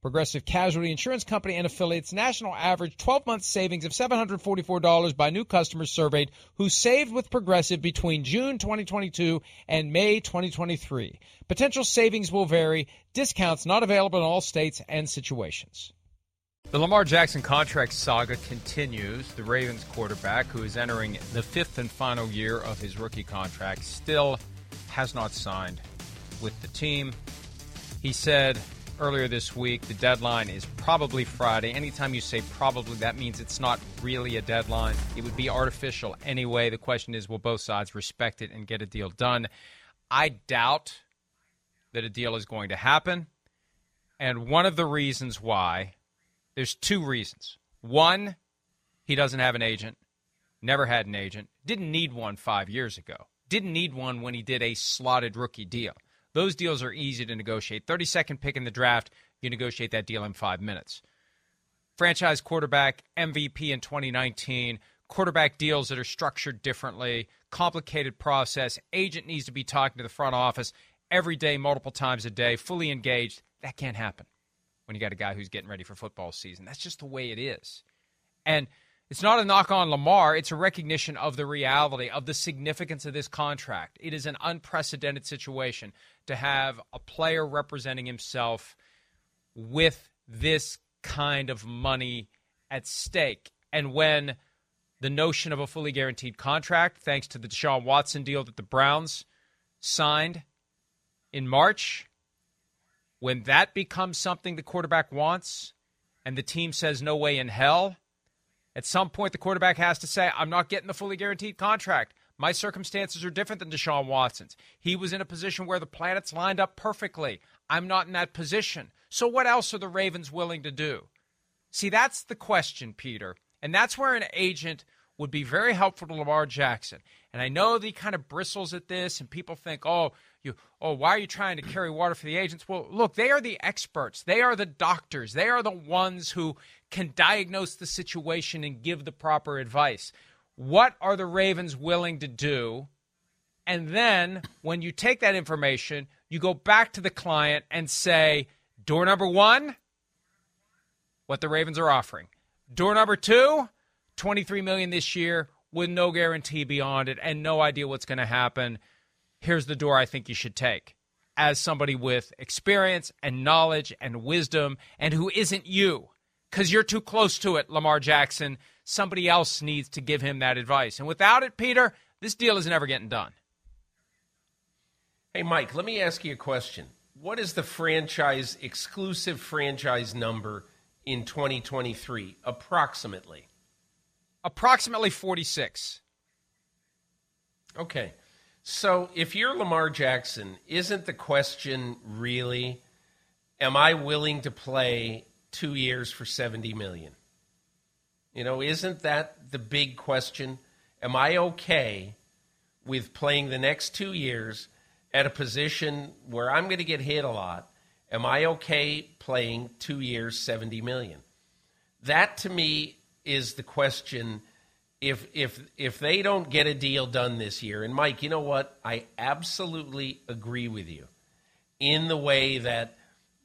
Progressive Casualty Insurance Company and affiliates national average 12 month savings of $744 by new customers surveyed who saved with Progressive between June 2022 and May 2023. Potential savings will vary, discounts not available in all states and situations. The Lamar Jackson contract saga continues. The Ravens quarterback, who is entering the fifth and final year of his rookie contract, still has not signed with the team. He said earlier this week the deadline is probably Friday. Anytime you say probably, that means it's not really a deadline. It would be artificial anyway. The question is will both sides respect it and get a deal done? I doubt that a deal is going to happen. And one of the reasons why there's two reasons. One, he doesn't have an agent, never had an agent, didn't need one five years ago, didn't need one when he did a slotted rookie deal. Those deals are easy to negotiate. 32nd pick in the draft, you negotiate that deal in five minutes. Franchise quarterback, MVP in 2019, quarterback deals that are structured differently, complicated process. Agent needs to be talking to the front office every day, multiple times a day, fully engaged. That can't happen when you got a guy who's getting ready for football season. That's just the way it is. And it's not a knock on Lamar, it's a recognition of the reality, of the significance of this contract. It is an unprecedented situation to have a player representing himself with this kind of money at stake. And when the notion of a fully guaranteed contract, thanks to the Deshaun Watson deal that the Browns signed in March, when that becomes something the quarterback wants and the team says no way in hell, at some point the quarterback has to say, I'm not getting the fully guaranteed contract. My circumstances are different than Deshaun Watson's. He was in a position where the planets lined up perfectly. I'm not in that position. So what else are the Ravens willing to do? See, that's the question, Peter. And that's where an agent would be very helpful to Lamar Jackson. And I know that he kind of bristles at this, and people think, oh, you, oh, why are you trying to carry water for the agents? Well, look, they are the experts. They are the doctors. They are the ones who can diagnose the situation and give the proper advice. What are the Ravens willing to do? And then when you take that information, you go back to the client and say, door number one, what the Ravens are offering. Door number two, 23 million this year with no guarantee beyond it and no idea what's going to happen. Here's the door I think you should take as somebody with experience and knowledge and wisdom and who isn't you because you're too close to it, Lamar Jackson. Somebody else needs to give him that advice. And without it, Peter, this deal is never getting done. Hey, Mike, let me ask you a question. What is the franchise exclusive franchise number in 2023, approximately? Approximately 46. Okay. So if you're Lamar Jackson, isn't the question really, am I willing to play two years for 70 million? You know, isn't that the big question? Am I okay with playing the next two years at a position where I'm going to get hit a lot? Am I okay playing two years, 70 million? That to me is the question if if if they don't get a deal done this year, and Mike, you know what? I absolutely agree with you in the way that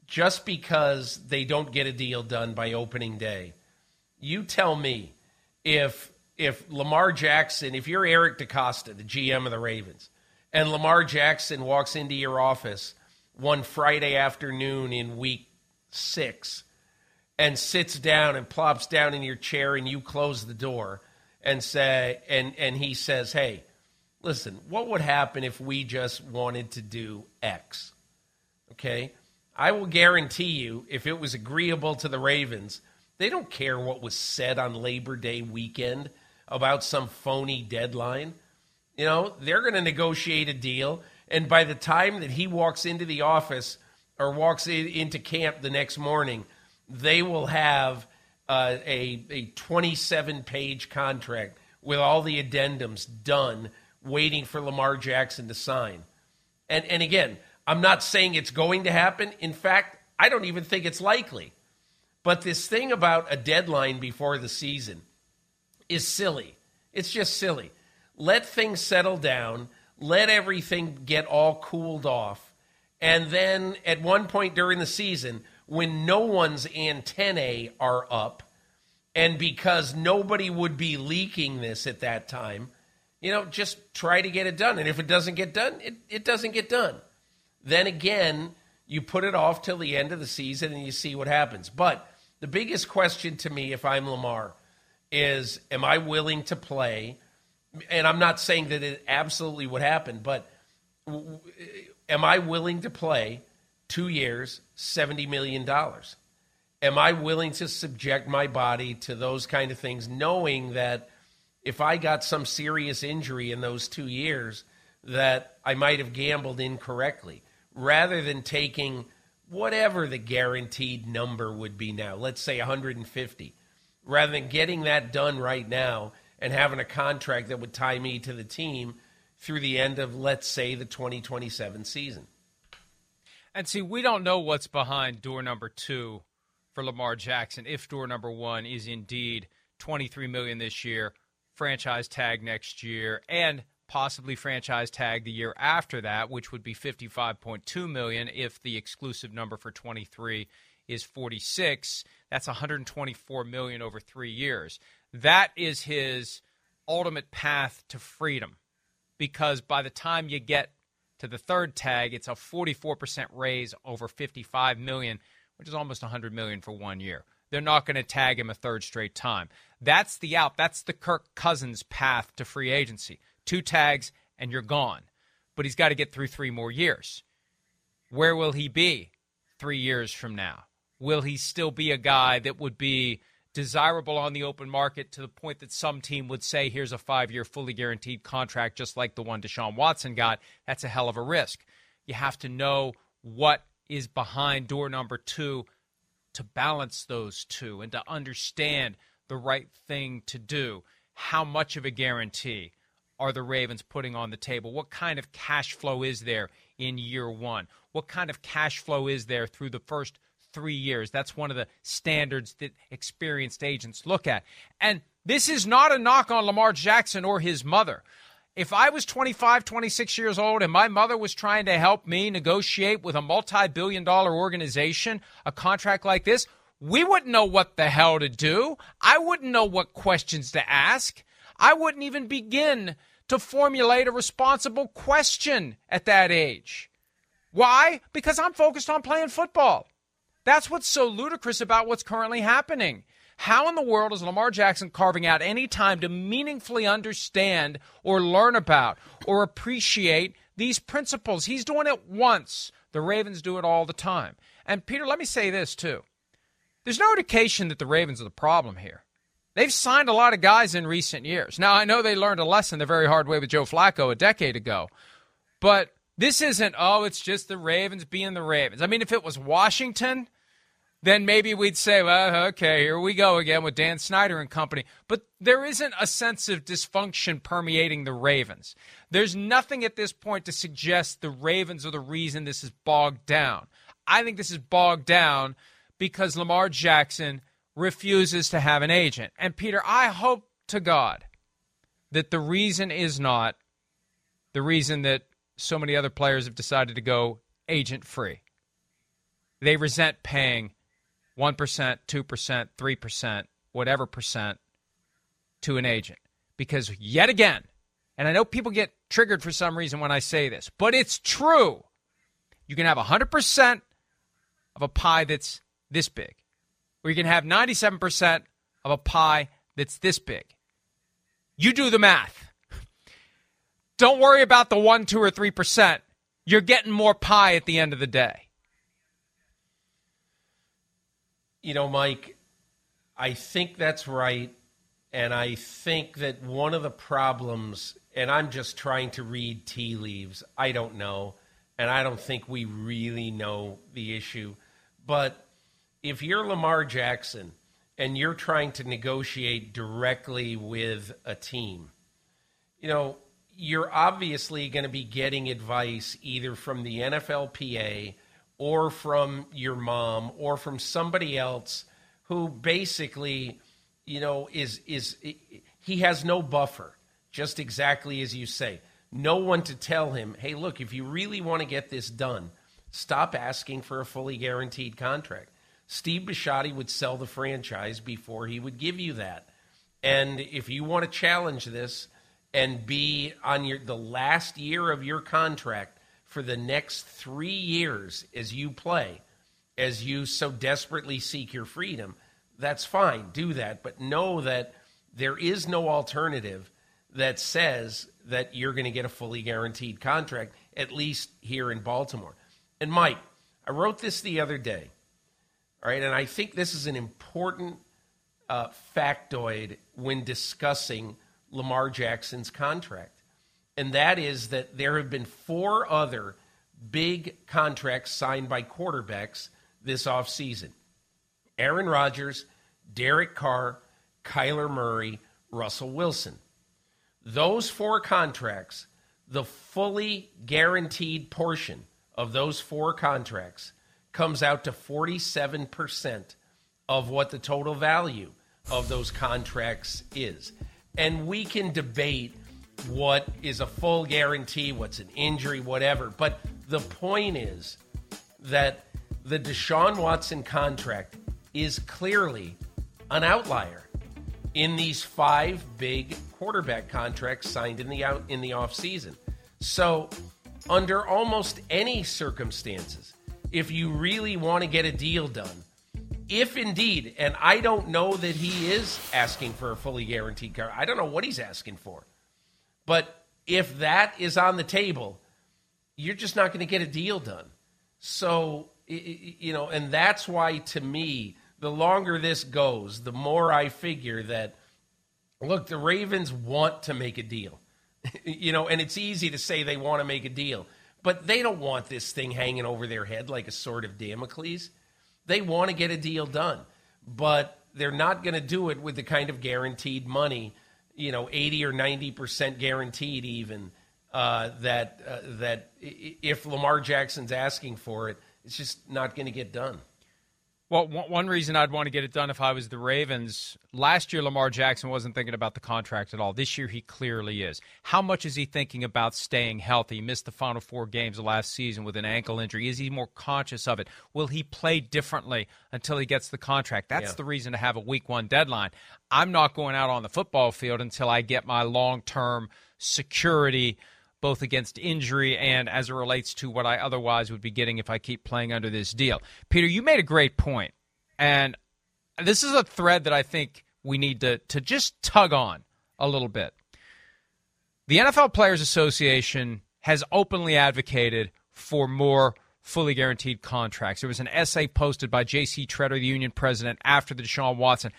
just because they don't get a deal done by opening day, you tell me if if Lamar Jackson, if you're Eric DeCosta, the GM of the Ravens, and Lamar Jackson walks into your office one Friday afternoon in week six and sits down and plops down in your chair and you close the door and say and and he says, "Hey, listen, what would happen if we just wanted to do X?" Okay? I will guarantee you if it was agreeable to the Ravens, they don't care what was said on Labor Day weekend about some phony deadline. You know, they're going to negotiate a deal and by the time that he walks into the office or walks in, into camp the next morning, they will have uh, a, a 27 page contract with all the addendums done, waiting for Lamar Jackson to sign. And, and again, I'm not saying it's going to happen. In fact, I don't even think it's likely. But this thing about a deadline before the season is silly. It's just silly. Let things settle down, let everything get all cooled off. And then at one point during the season, when no one's antennae are up, and because nobody would be leaking this at that time, you know, just try to get it done. And if it doesn't get done, it, it doesn't get done. Then again, you put it off till the end of the season and you see what happens. But the biggest question to me, if I'm Lamar, is am I willing to play? And I'm not saying that it absolutely would happen, but am I willing to play two years, $70 million. Am I willing to subject my body to those kind of things, knowing that if I got some serious injury in those two years, that I might have gambled incorrectly, rather than taking whatever the guaranteed number would be now, let's say 150, rather than getting that done right now and having a contract that would tie me to the team through the end of, let's say, the 2027 season. And see, we don't know what's behind door number two for Lamar Jackson. If door number one is indeed 23 million this year, franchise tag next year, and possibly franchise tag the year after that, which would be 55.2 million if the exclusive number for 23 is 46. That's 124 million over three years. That is his ultimate path to freedom, because by the time you get to the third tag, it's a 44% raise over 55 million, which is almost 100 million for one year. They're not going to tag him a third straight time. That's the out. That's the Kirk Cousins path to free agency. Two tags and you're gone. But he's got to get through three more years. Where will he be 3 years from now? Will he still be a guy that would be desirable on the open market to the point that some team would say, here's a five year fully guaranteed contract, just like the one Deshaun Watson got, that's a hell of a risk. You have to know what is behind door number two to balance those two and to understand the right thing to do. How much of a guarantee are the Ravens putting on the table? What kind of cash flow is there in year one? What kind of cash flow is there through the first three years. That's one of the standards that experienced agents look at. And this is not a knock on Lamar Jackson or his mother. If I was 25, 26 years old and my mother was trying to help me negotiate with a multi billion dollar organization a contract like this, we wouldn't know what the hell to do. I wouldn't know what questions to ask. I wouldn't even begin to formulate a responsible question at that age. Why? Because I'm focused on playing football. That's what's so ludicrous about what's currently happening. How in the world is Lamar Jackson carving out any time to meaningfully understand or learn about or appreciate these principles? He's doing it once. The Ravens do it all the time. And Peter, let me say this too. There's no indication that the Ravens are the problem here. They've signed a lot of guys in recent years. Now, I know they learned a lesson the very hard way with Joe Flacco a decade ago, but this isn't, oh, it's just the Ravens being the Ravens. I mean, if it was Washington, then maybe we'd say, well, okay, here we go again with Dan Snyder and company. But there isn't a sense of dysfunction permeating the Ravens. There's nothing at this point to suggest the Ravens are the reason this is bogged down. I think this is bogged down because Lamar Jackson refuses to have an agent. And Peter, I hope to God, that the reason is not the reason that so many other players have decided to go agent free. They resent paying 1%, 2%, 3%, whatever percent to an agent. Because yet again, and I know people get triggered for some reason when I say this, but it's true. You can have 100% of a pie that's this big, or you can have 97% of a pie that's this big. You do the math. Don't worry about the 1, 2, or 3%. You're getting more pie at the end of the day. You know, Mike, I think that's right. And I think that one of the problems, and I'm just trying to read tea leaves, I don't know. And I don't think we really know the issue. But if you're Lamar Jackson and you're trying to negotiate directly with a team, you know, you're obviously going to be getting advice either from the NFLPA or from your mom or from somebody else who basically, you know, is is he has no buffer, just exactly as you say. No one to tell him, "Hey, look, if you really want to get this done, stop asking for a fully guaranteed contract." Steve Bisciotti would sell the franchise before he would give you that. And if you want to challenge this and be on your the last year of your contract for the next 3 years as you play, as you so desperately seek your freedom, that's fine. Do that, but know that there is no alternative that says that you're going to get a fully guaranteed contract at least here in Baltimore. And Mike, I wrote this the other day. All right, and I think this is an important uh, factoid when discussing Lamar Jackson's contract. And that is that there have been four other big contracts signed by quarterbacks this offseason Aaron Rodgers, Derek Carr, Kyler Murray, Russell Wilson. Those four contracts, the fully guaranteed portion of those four contracts comes out to 47% of what the total value of those contracts is. And we can debate what is a full guarantee, what's an injury, whatever. But the point is that the Deshaun Watson contract is clearly an outlier in these five big quarterback contracts signed in the out in the offseason. So, under almost any circumstances, if you really want to get a deal done, if indeed, and I don't know that he is asking for a fully guaranteed car, I don't know what he's asking for. But if that is on the table, you're just not going to get a deal done. So, you know, and that's why to me, the longer this goes, the more I figure that, look, the Ravens want to make a deal. you know, and it's easy to say they want to make a deal, but they don't want this thing hanging over their head like a sword of Damocles. They want to get a deal done, but they're not going to do it with the kind of guaranteed money, you know, 80 or 90% guaranteed even uh, that uh, that if Lamar Jackson's asking for it, it's just not going to get done. Well, one reason I'd want to get it done if I was the Ravens, last year Lamar Jackson wasn't thinking about the contract at all. This year he clearly is. How much is he thinking about staying healthy? He missed the final four games of last season with an ankle injury. Is he more conscious of it? Will he play differently until he gets the contract? That's yeah. the reason to have a week one deadline. I'm not going out on the football field until I get my long term security both against injury and as it relates to what I otherwise would be getting if I keep playing under this deal. Peter, you made a great point, and this is a thread that I think we need to to just tug on a little bit. The NFL Players Association has openly advocated for more fully guaranteed contracts. There was an essay posted by J.C. Tretter, the union president, after the Deshaun Watson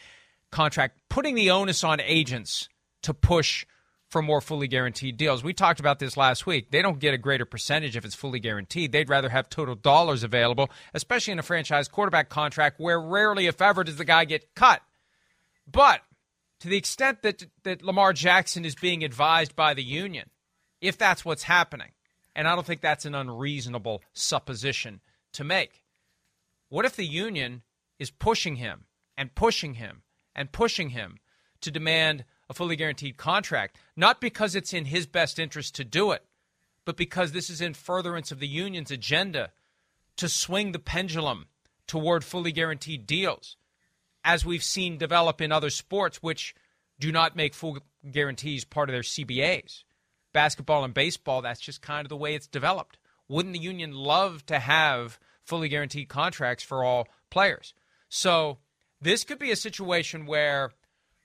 contract, putting the onus on agents to push for more fully guaranteed deals. We talked about this last week. They don't get a greater percentage if it's fully guaranteed. They'd rather have total dollars available, especially in a franchise quarterback contract where rarely, if ever, does the guy get cut. But to the extent that, that Lamar Jackson is being advised by the union, if that's what's happening, and I don't think that's an unreasonable supposition to make, what if the union is pushing him and pushing him and pushing him to demand a fully guaranteed contract, not because it's in his best interest to do it, but because this is in furtherance of the union's agenda to swing the pendulum toward fully guaranteed deals, as we've seen develop in other sports which do not make full guarantees part of their CBAs. Basketball and baseball, that's just kind of the way it's developed. Wouldn't the union love to have fully guaranteed contracts for all players? So this could be a situation where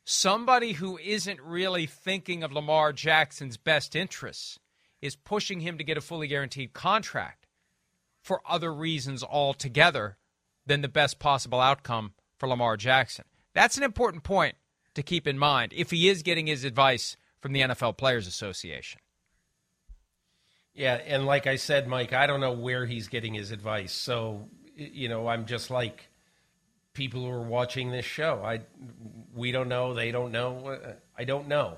somebody who isn't really thinking of Lamar Jackson's best interests is pushing him to get a fully guaranteed contract for other reasons altogether than the best possible outcome for Lamar Jackson. That's an important point to keep in mind if he is getting his advice from the NFL Players Association. Yeah, and like I said, Mike, I don't know where he's getting his advice. So, you know, I'm just like people who are watching this show. I we don't know, they don't know, uh, I don't know.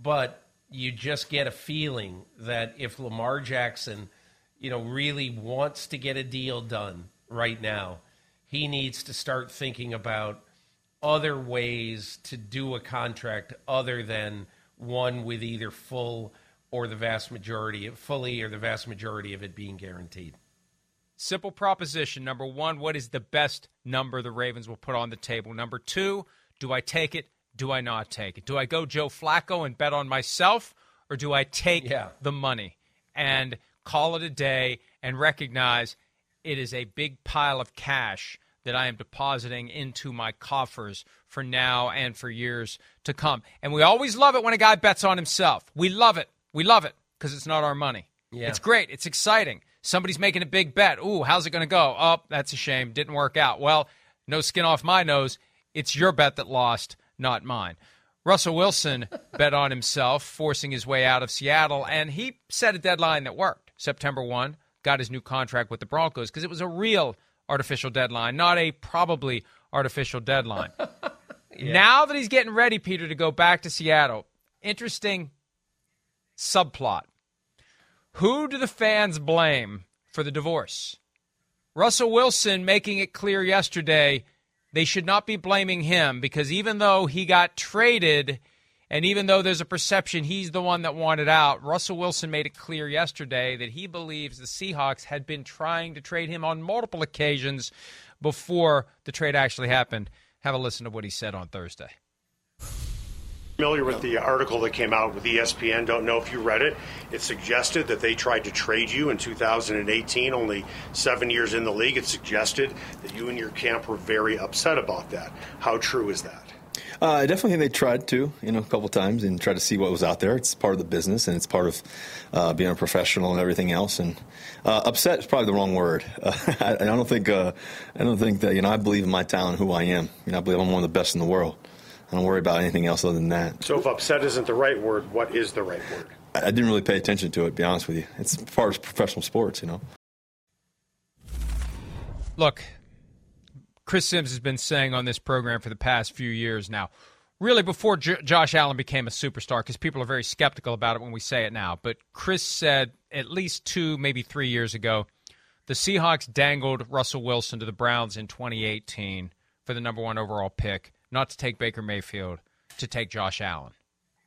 But you just get a feeling that if Lamar Jackson, you know, really wants to get a deal done right now, he needs to start thinking about other ways to do a contract other than one with either full or the vast majority, of fully or the vast majority of it being guaranteed. Simple proposition. Number one, what is the best number the Ravens will put on the table? Number two, do I take it? Do I not take it? Do I go Joe Flacco and bet on myself, or do I take yeah. the money and call it a day and recognize it is a big pile of cash that I am depositing into my coffers for now and for years to come. And we always love it when a guy bets on himself. We love it. We love it because it's not our money. Yeah. It's great. It's exciting. Somebody's making a big bet. Ooh, how's it going to go? Oh, that's a shame. Didn't work out. Well, no skin off my nose. It's your bet that lost, not mine. Russell Wilson bet on himself, forcing his way out of Seattle, and he set a deadline that worked. September 1, got his new contract with the Broncos because it was a real artificial deadline, not a probably artificial deadline. yeah. Now that he's getting ready, Peter, to go back to Seattle, interesting subplot. Who do the fans blame for the divorce? Russell Wilson making it clear yesterday they should not be blaming him because even though he got traded and even though there's a perception he's the one that wanted out, Russell Wilson made it clear yesterday that he believes the Seahawks had been trying to trade him on multiple occasions before the trade actually happened. Have a listen to what he said on Thursday. Familiar with the article that came out with ESPN? Don't know if you read it. It suggested that they tried to trade you in 2018, only seven years in the league. It suggested that you and your camp were very upset about that. How true is that? Uh, I definitely think they tried to, you know, a couple times and tried to see what was out there. It's part of the business and it's part of uh, being a professional and everything else. And uh, upset is probably the wrong word. I, I, don't think uh, I don't think that you know I believe in my talent, who I am. You know, I believe I'm one of the best in the world. I don't worry about anything else other than that. So, if upset isn't the right word, what is the right word? I, I didn't really pay attention to it. To be honest with you, it's as far as professional sports, you know. Look, Chris Sims has been saying on this program for the past few years now, really before J- Josh Allen became a superstar, because people are very skeptical about it when we say it now. But Chris said at least two, maybe three years ago, the Seahawks dangled Russell Wilson to the Browns in 2018 for the number one overall pick, not to take Baker Mayfield, to take Josh Allen.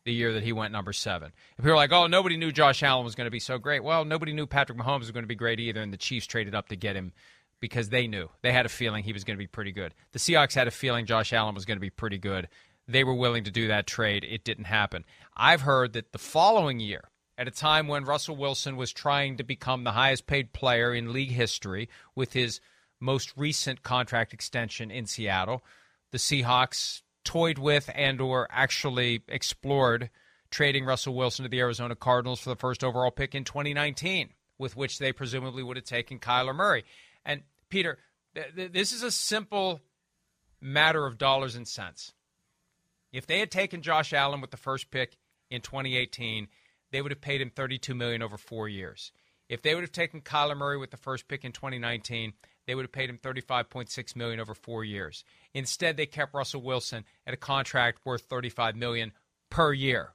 The year that he went number seven. And people are like, oh, nobody knew Josh Allen was going to be so great. Well, nobody knew Patrick Mahomes was going to be great either, and the Chiefs traded up to get him because they knew. They had a feeling he was going to be pretty good. The Seahawks had a feeling Josh Allen was going to be pretty good. They were willing to do that trade. It didn't happen. I've heard that the following year, at a time when Russell Wilson was trying to become the highest paid player in league history with his most recent contract extension in Seattle, the Seahawks toyed with and or actually explored trading Russell Wilson to the Arizona Cardinals for the first overall pick in 2019, with which they presumably would have taken Kyler Murray. And Peter, th- th- this is a simple matter of dollars and cents. If they had taken Josh Allen with the first pick in 2018, they would have paid him 32 million over 4 years. If they would have taken Kyler Murray with the first pick in 2019, they would have paid him 35.6 million over 4 years. Instead, they kept Russell Wilson at a contract worth 35 million per year.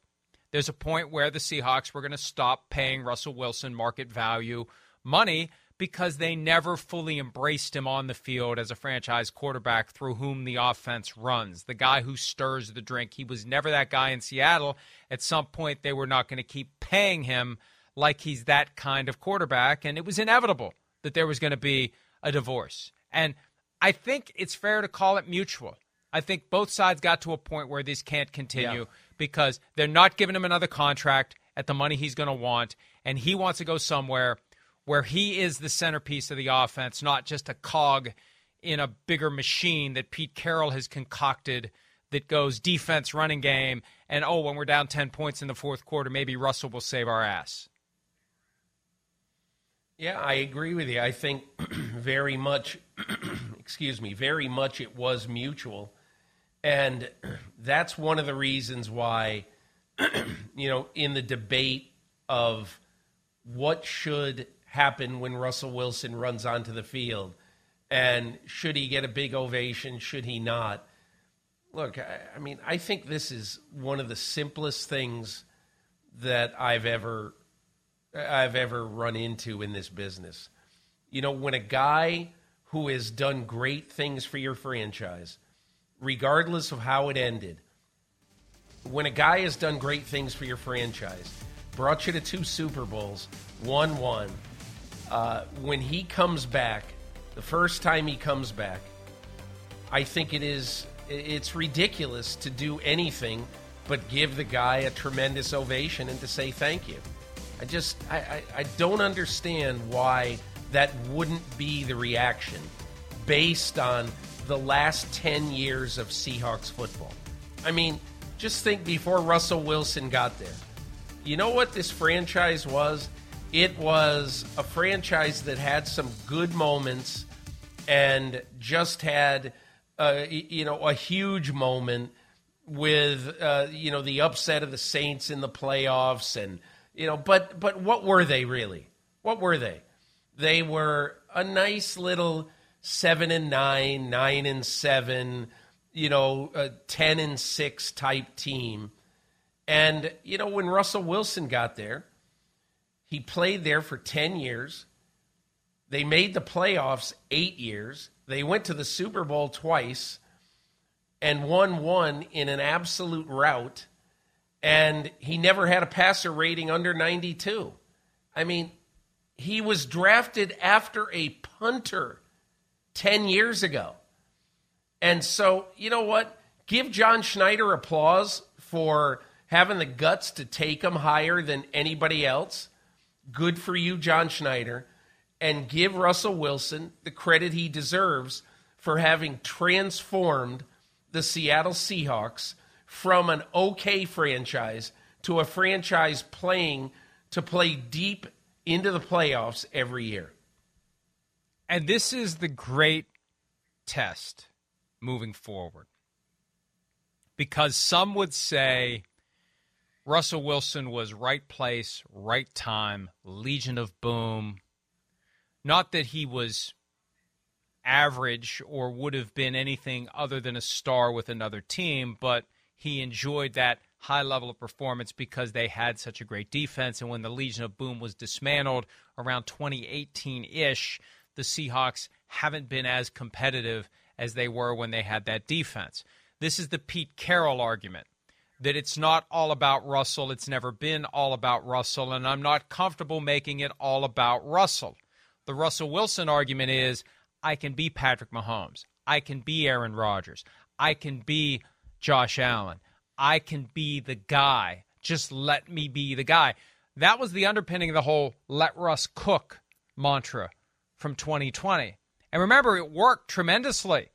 There's a point where the Seahawks were going to stop paying Russell Wilson market value money because they never fully embraced him on the field as a franchise quarterback through whom the offense runs, the guy who stirs the drink. He was never that guy in Seattle. At some point, they were not going to keep paying him like he's that kind of quarterback, and it was inevitable that there was going to be a divorce. And I think it's fair to call it mutual. I think both sides got to a point where this can't continue yeah. because they're not giving him another contract at the money he's going to want, and he wants to go somewhere where he is the centerpiece of the offense, not just a cog in a bigger machine that Pete Carroll has concocted that goes defense, running game, and oh, when we're down 10 points in the fourth quarter, maybe Russell will save our ass. Yeah, I agree with you. I think very much, excuse me, very much it was mutual. And that's one of the reasons why, you know, in the debate of what should happen when Russell Wilson runs onto the field and should he get a big ovation, should he not? Look, I, I mean, I think this is one of the simplest things that I've ever I've ever run into in this business. You know, when a guy who has done great things for your franchise, regardless of how it ended, when a guy has done great things for your franchise, brought you to two Super Bowls, won one, uh, when he comes back, the first time he comes back, I think it is it's ridiculous to do anything but give the guy a tremendous ovation and to say thank you. I just I, I, I don't understand why that wouldn't be the reaction based on the last 10 years of Seahawks football. I mean, just think before Russell Wilson got there. You know what this franchise was? It was a franchise that had some good moments and just had, uh, you know, a huge moment with, uh, you know, the upset of the Saints in the playoffs and – you know, but but what were they really? What were they? They were a nice little seven and nine, nine and seven, you know, a ten and six type team. And you know, when Russell Wilson got there, he played there for ten years. They made the playoffs eight years. They went to the Super Bowl twice and won one in an absolute rout and he never had a passer rating under 92. I mean, he was drafted after a punter 10 years ago. And so, you know what? Give John Schneider applause for having the guts to take him higher than anybody else. Good for you, John Schneider. And give Russell Wilson the credit he deserves for having transformed the Seattle Seahawks from an okay franchise to a franchise playing to play deep into the playoffs every year. And this is the great test moving forward. Because some would say Russell Wilson was right place, right time, Legion of Boom. Not that he was average or would have been anything other than a star with another team, but he enjoyed that high level of performance because they had such a great defense. And when the Legion of Boom was dismantled around 2018 ish, the Seahawks haven't been as competitive as they were when they had that defense. This is the Pete Carroll argument that it's not all about Russell. It's never been all about Russell. And I'm not comfortable making it all about Russell. The Russell Wilson argument is I can be Patrick Mahomes. I can be Aaron Rodgers. I can be Josh Allen. I can be the guy. Just let me be the guy. That was the underpinning of the whole let Russ cook mantra from 2020. And remember, it worked tremendously.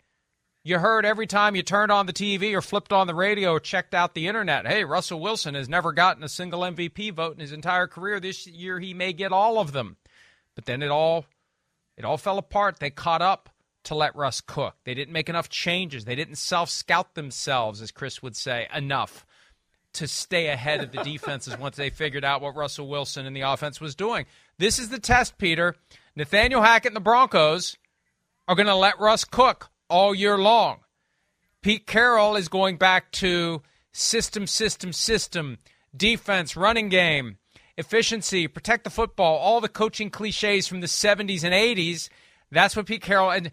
You heard every time you turned on the TV or flipped on the radio or checked out the internet, hey, Russell Wilson has never gotten a single MVP vote in his entire career. This year he may get all of them. But then it all it all fell apart. They caught up to let Russ cook. They didn't make enough changes. They didn't self scout themselves, as Chris would say, enough to stay ahead of the defenses once they figured out what Russell Wilson and the offense was doing. This is the test, Peter. Nathaniel Hackett and the Broncos are going to let Russ cook all year long. Pete Carroll is going back to system, system, system, defense, running game. efficiency, protect the football, all the coaching cliches from the 70s and 80s. That's what Pete Carroll and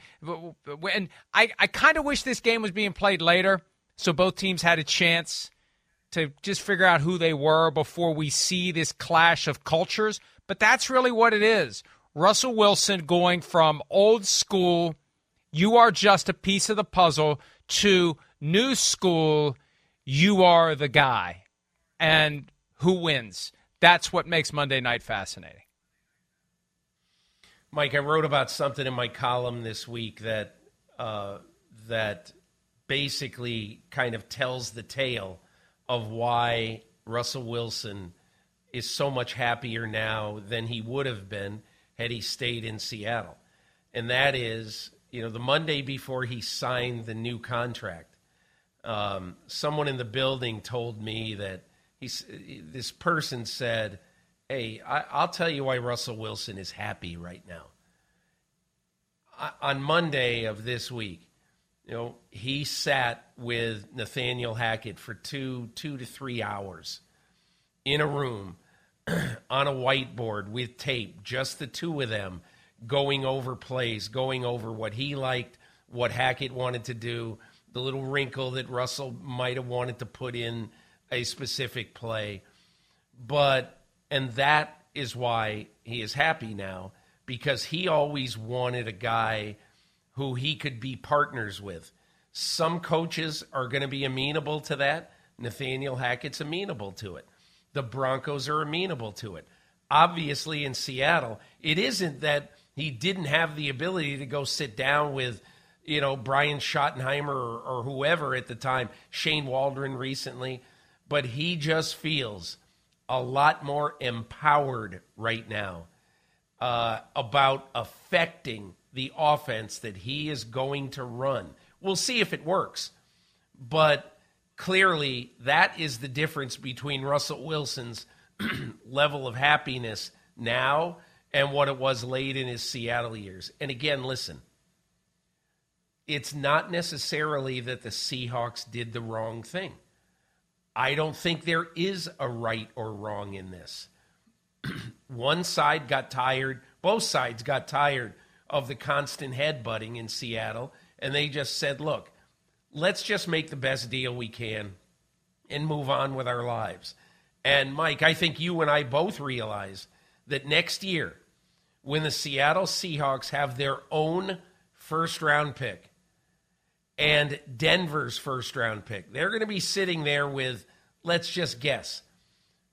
and I, I kind of wish this game was being played later so both teams had a chance to just figure out who they were before we see this clash of cultures. But that's really what it is. Russell Wilson going from old school, you are just a piece of the puzzle, to new school, you are the guy. And who wins? That's what makes Monday night fascinating. Mike, I wrote about something in my column this week that uh, that basically kind of tells the tale of why Russell Wilson is so much happier now than he would have been had he stayed in Seattle. And that is, you know, the Monday before he signed the new contract, um, someone in the building told me that he's, this person said, Hey, I, I'll tell you why Russell Wilson is happy right now. I, on Monday of this week, you know, he sat with Nathaniel Hackett for two, two to three hours in a room on a whiteboard with tape, just the two of them going over plays, going over what he liked, what Hackett wanted to do, the little wrinkle that Russell might have wanted to put in a specific play. But, and that is why he is happy now, because he always wanted a guy who he could be partners with. Some coaches are going to be amenable to that. Nathaniel Hackett's amenable to it. The Broncos are amenable to it. Obviously, in Seattle, it isn't that he didn't have the ability to go sit down with – you know, Brian Schottenheimer or, or whoever at the time, Shane Waldron recently, but he just feels a lot more empowered right now uh, about affecting the offense that he is going to run. We'll see if it works, but clearly that is the difference between Russell Wilson's level of happiness now and what it was late in his Seattle years. And again, listen, it's not necessarily that the Seahawks did the wrong thing. I don't think there is a right or wrong in this. One side got tired, both sides got tired of the constant headbutting in Seattle, and they just said, look, let's just make the best deal we can and move on with our lives. And Mike, I think you and I both realize that next year, when the Seattle Seahawks have their own first round pick, and Denver's first round pick. They're going to be sitting there with, let's just guess,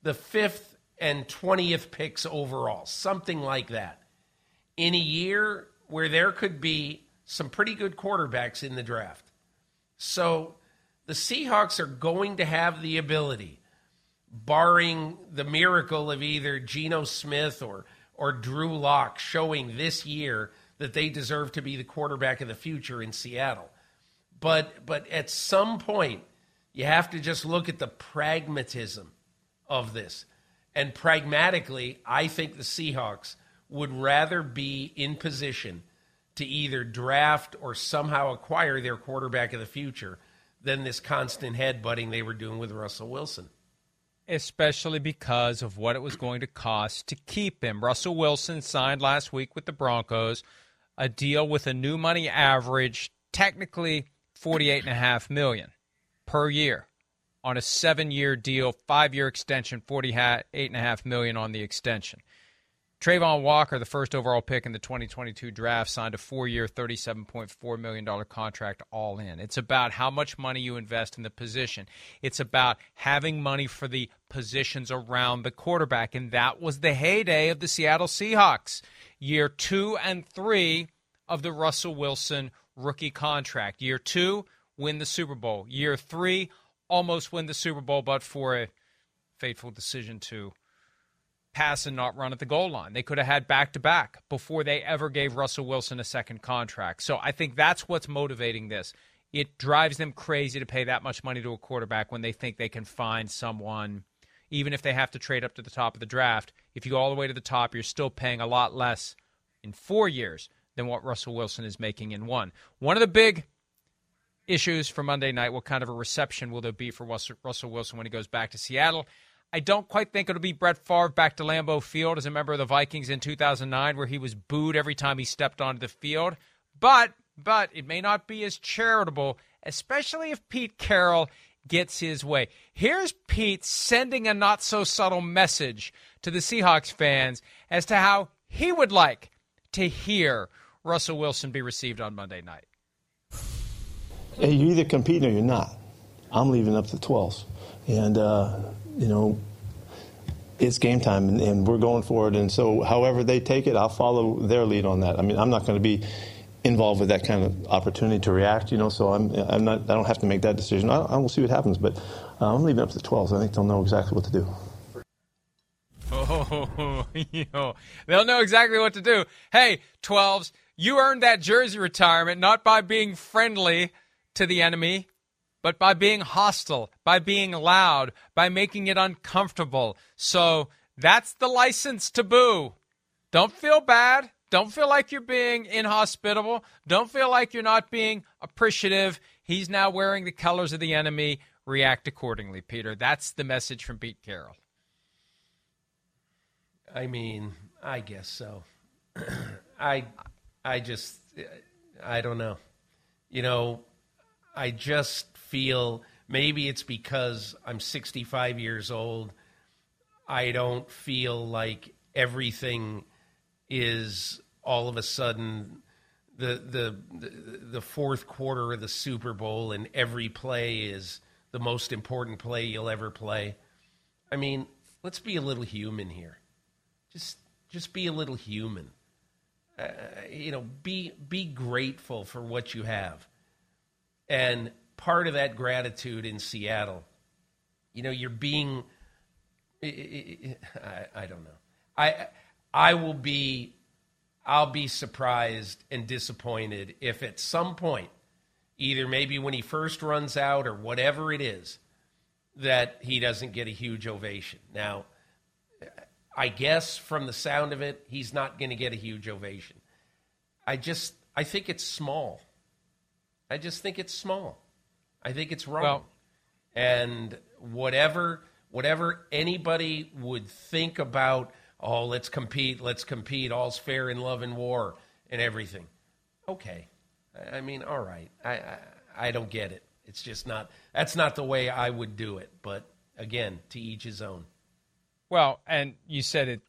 the fifth and 20th picks overall, something like that. In a year where there could be some pretty good quarterbacks in the draft. So the Seahawks are going to have the ability, barring the miracle of either Geno Smith or, or Drew Lock showing this year that they deserve to be the quarterback of the future in Seattle but but at some point, you have to just look at the pragmatism of this. And pragmatically, I think the Seahawks would rather be in position to either draft or somehow acquire their quarterback of the future than this constant headbutting they were doing with Russell Wilson. Especially because of what it was going to cost to keep him. Russell Wilson signed last week with the Broncos a deal with a new money average, technically 48.5 million per year on a seven-year deal, five-year extension, 48.5 million on the extension. Travon Walker, the first overall pick in the 2022 draft, signed a four-year, $37.4 million contract all in. It's about how much money you invest in the position. It's about having money for the positions around the quarterback, and that was the heyday of the Seattle Seahawks. Year two and three of the Russell Wilson rookie contract. Year two, win the Super Bowl. Year three, almost win the Super Bowl, but for a fateful decision to pass and not run at the goal line. They could have had back to back before they ever gave Russell Wilson a second contract. So I think that's what's motivating this. It drives them crazy to pay that much money to a quarterback when they think they can find someone, even if they have to trade up to the top of the draft. If you go all the way to the top, you're still paying a lot less in four years than what Russell Wilson is making in one. One of the big issues for Monday night what kind of a reception will there be for Russell Wilson when he goes back to Seattle? I don't quite think it'll be Brett Favre back to Lambeau Field as a member of the Vikings in 2009, where he was booed every time he stepped onto the field. But but it may not be as charitable, especially if Pete Carroll gets his way. Here's Pete sending a not so subtle message to the Seahawks fans as to how he would like to hear Russell Wilson be received on Monday night. Hey, you're either competing or you're not. I'm leaving up to 12s. And, uh, you know, it's game time and, and, we're going for it. And so, however they take it, I'll follow their lead on that. I mean, I'm not going to be involved with that kind of opportunity to react, you know, so I'm, I'm not, I don't have to make that decision. I, I will see what happens, but uh, I'm leaving up to the 12s. I think they'll know exactly what to do. Oh, you know, they'll know exactly what to do. Hey, 12s, you earned that jersey retirement not by being friendly to the enemy, but by being hostile, by being loud, by making it uncomfortable. So that's the license to boo. Don't feel bad. Don't feel like you're being inhospitable. Don't feel like you're not being appreciative. He's now wearing the colors of the enemy. React accordingly, Peter. That's the message from Pete Carroll. I mean, I guess so. I I just I don't know. You know, I just feel maybe it's because I'm 65 years old. I don't feel like everything is all of a sudden the, the the fourth quarter of the Super Bowl and every play is the most important play you'll ever play. I mean, let's be a little human here. Just just be a little human. Uh, you know, be be grateful for what you have. And part of that gratitude in Seattle, you know, you're being I, I don't know. I I will be I'll be surprised and disappointed if at some point, either maybe when he first runs out or whatever it is, that he doesn't get a huge ovation. Now, I guess from the sound of it, he's not going to get a huge ovation. I just, I think it's small. I just think it's small. I think it's wrong. Well, and whatever, whatever anybody would think about oh, let's compete, let's compete, all's fair in love and war and everything. Okay. I mean, all right. I, I, I don't get it. It's just not, that's not the way I would do it. But again, to each his own. Well, and you said it,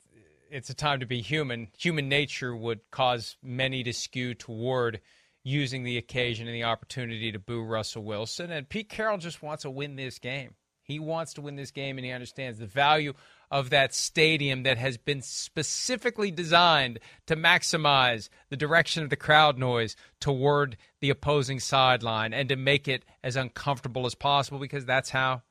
it's a time to be human. Human nature would cause many to skew toward using the occasion and the opportunity to boo Russell Wilson. And Pete Carroll just wants to win this game. He wants to win this game, and he understands the value of that stadium that has been specifically designed to maximize the direction of the crowd noise toward the opposing sideline and to make it as uncomfortable as possible because that's how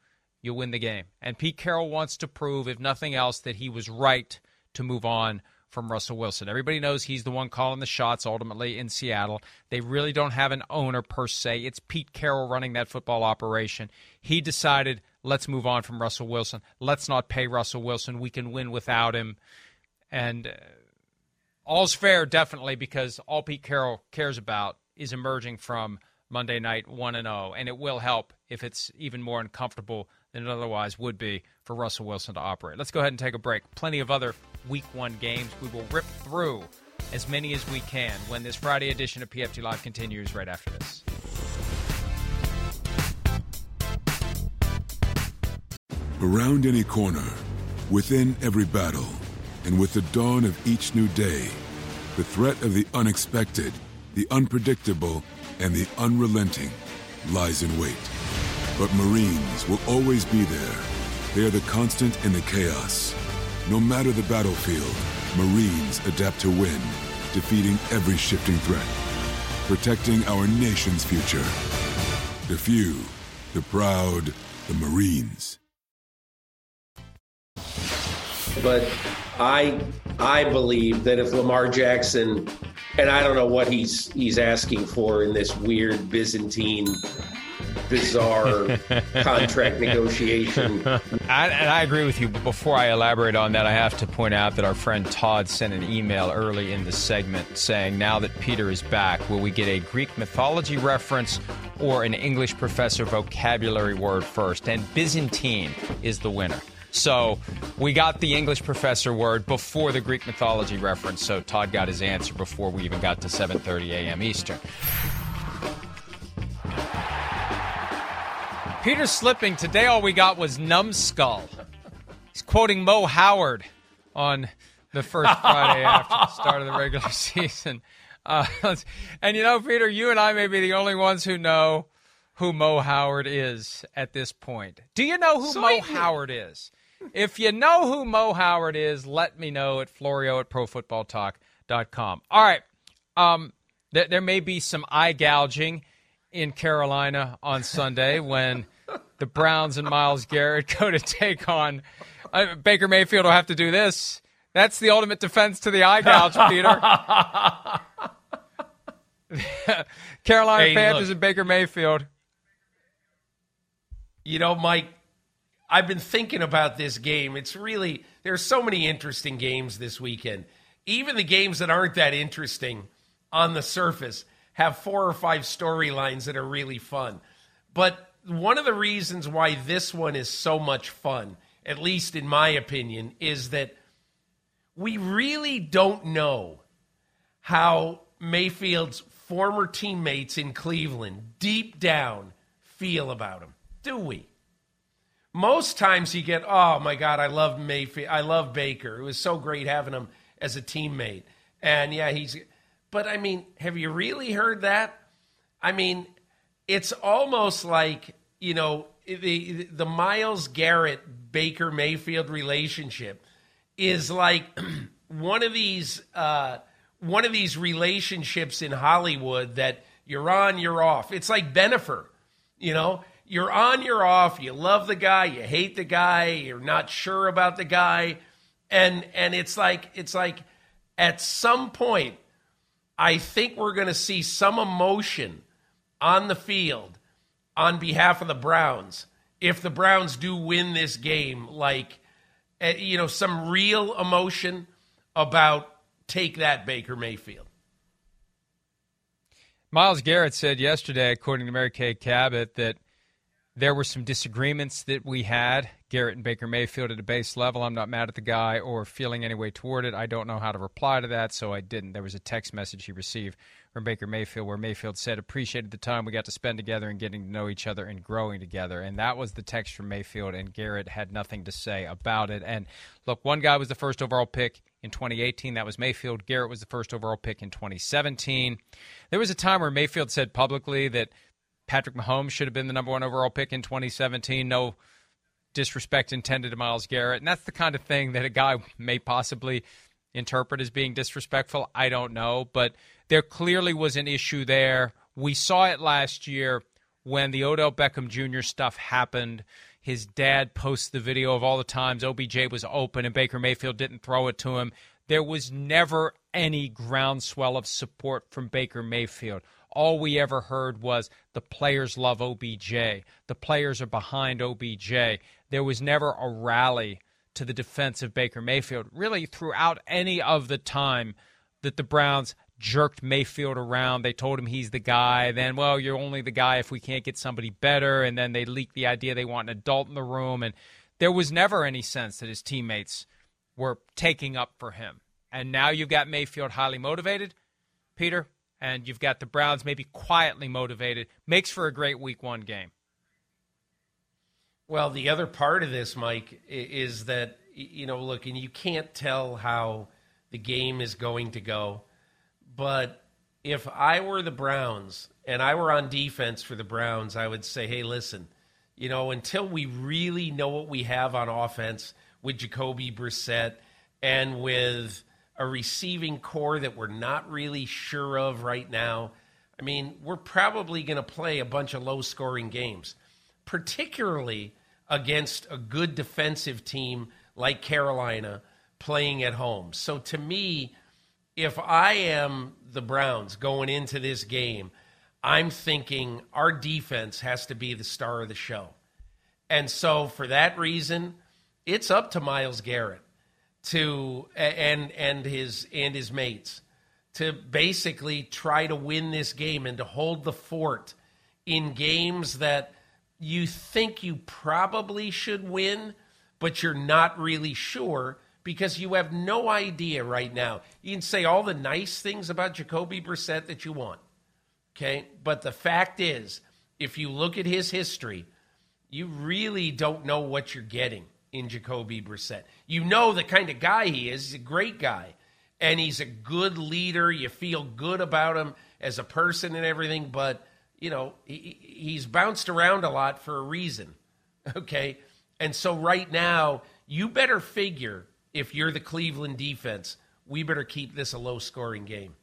you win the game. And Pete Carroll wants to prove, if nothing else, that he was right to move on from Russell Wilson. Everybody knows he's the one calling the shots ultimately in Seattle. They really don't have an owner per se. It's Pete Carroll running that football operation. He decided Let's move on from Russell Wilson. Let's not pay Russell Wilson. We can win without him. And uh, all's fair, definitely, because all Pete Carroll cares about is emerging from Monday night 1 and 0. And it will help if it's even more uncomfortable than it otherwise would be for Russell Wilson to operate. Let's go ahead and take a break. Plenty of other week one games. We will rip through as many as we can when this Friday edition of PFT Live continues right after this. Around any corner, within every battle, and with the dawn of each new day, the threat of the unexpected, the unpredictable, and the unrelenting lies in wait. But Marines will always be there. They are the constant in the chaos. No matter the battlefield, Marines adapt to win, defeating every shifting threat, protecting our nation's future. The few, the proud, the Marines. But I I believe that if Lamar Jackson and I don't know what he's he's asking for in this weird Byzantine bizarre contract negotiation. I, and I agree with you. But before I elaborate on that, I have to point out that our friend Todd sent an email early in the segment saying, "Now that Peter is back, will we get a Greek mythology reference or an English professor vocabulary word first? And Byzantine is the winner." So we got the English professor word before the Greek mythology reference. So Todd got his answer before we even got to 7:30 a.m. Eastern. Peter's slipping. Today, all we got was numbskull. He's quoting Mo Howard on the first Friday after the start of the regular season. Uh, and you know, Peter, you and I may be the only ones who know who Mo Howard is at this point. Do you know who Mo Howard is? If you know who Mo Howard is, let me know at Florio at ProFootballTalk.com. All right. Um, th- there may be some eye gouging in Carolina on Sunday when the Browns and Myles Garrett go to take on uh, Baker Mayfield. Will have to do this. That's the ultimate defense to the eye gouge, Peter. Carolina hey, Panthers look, and Baker Mayfield. You know, Mike, I've been thinking about this game. It's really there's so many interesting games this weekend. Even the games that aren't that interesting on the surface have four or five storylines that are really fun. But one of the reasons why this one is so much fun, at least in my opinion, is that we really don't know how Mayfield's former teammates in Cleveland deep down feel about him, do we? Most times you get, oh my God, I love Mayfield. I love Baker. It was so great having him as a teammate. And yeah, he's, but I mean, have you really heard that? I mean, it's almost like you know the the Myles Garrett Baker Mayfield relationship is like one of these uh, one of these relationships in Hollywood that you're on, you're off. It's like Bennifer, you know. You're on, you're off. You love the guy, you hate the guy, you're not sure about the guy, and and it's like it's like at some point, I think we're going to see some emotion on the field on behalf of the Browns if the Browns do win this game, like, eh, you know, some real emotion about take that Baker Mayfield. Myles Garrett said yesterday, according to Mary Kay Cabot, that there were some disagreements that we had, Garrett and Baker Mayfield at a base level. I'm not mad at the guy or feeling any way toward it. I don't know how to reply to that, so I didn't. There was a text message he received from Baker Mayfield, where Mayfield said, appreciated the time we got to spend together and getting to know each other and growing together. And that was the text from Mayfield, and Garrett had nothing to say about it. And look, one guy was the first overall pick in 2018. That was Mayfield. Garrett was the first overall pick in 2017. There was a time where Mayfield said publicly that Patrick Mahomes should have been the number one overall pick in 2017. No disrespect intended to Myles Garrett. And that's the kind of thing that a guy may possibly interpret as being disrespectful. I don't know. But there clearly was an issue there. We saw it last year when the Odell Beckham Jr. stuff happened. His dad posts the video of all the times OBJ was open and Baker Mayfield didn't throw it to him. There was never any groundswell of support from Baker Mayfield. All we ever heard was the players love OBJ. The players are behind OBJ. There was never a rally to the defense of Baker Mayfield, really, throughout any of the time that the Browns jerked Mayfield around. They told him he's the guy. Then, well, you're only the guy if we can't get somebody better. And then they leaked the idea they want an adult in the room. And there was never any sense that his teammates were taking up for him. And now you've got Mayfield highly motivated, Peter, and you've got the Browns maybe quietly motivated. Makes for a great week one game. Well, the other part of this, Mike, is that, you know, look, and you can't tell how the game is going to go but if I were the Browns and I were on defense for the Browns, I would say, hey, listen, you know, until we really know what we have on offense with Jacoby Brissett and with a receiving corps that we're not really sure of right now, I mean, we're probably going to play a bunch of low scoring games, particularly against a good defensive team like Carolina playing at home. So to me, if I am the Browns going into this game, I'm thinking our defense has to be the star of the show. And so for that reason, it's up to Myles Garrett to and and his and his mates to basically try to win this game and to hold the fort in games that you think you probably should win, but you're not really sure because you have no idea right now. You can say all the nice things about Jacoby Brissett that you want, okay? But the fact is, if you look at his history, you really don't know what you're getting in Jacoby Brissett. You know the kind of guy he is. He's a great guy, and he's a good leader. You feel good about him as a person and everything, but you know he, he's bounced around a lot for a reason. Okay, and so right now you better figure if you're the Cleveland defense, we better keep this a low scoring game.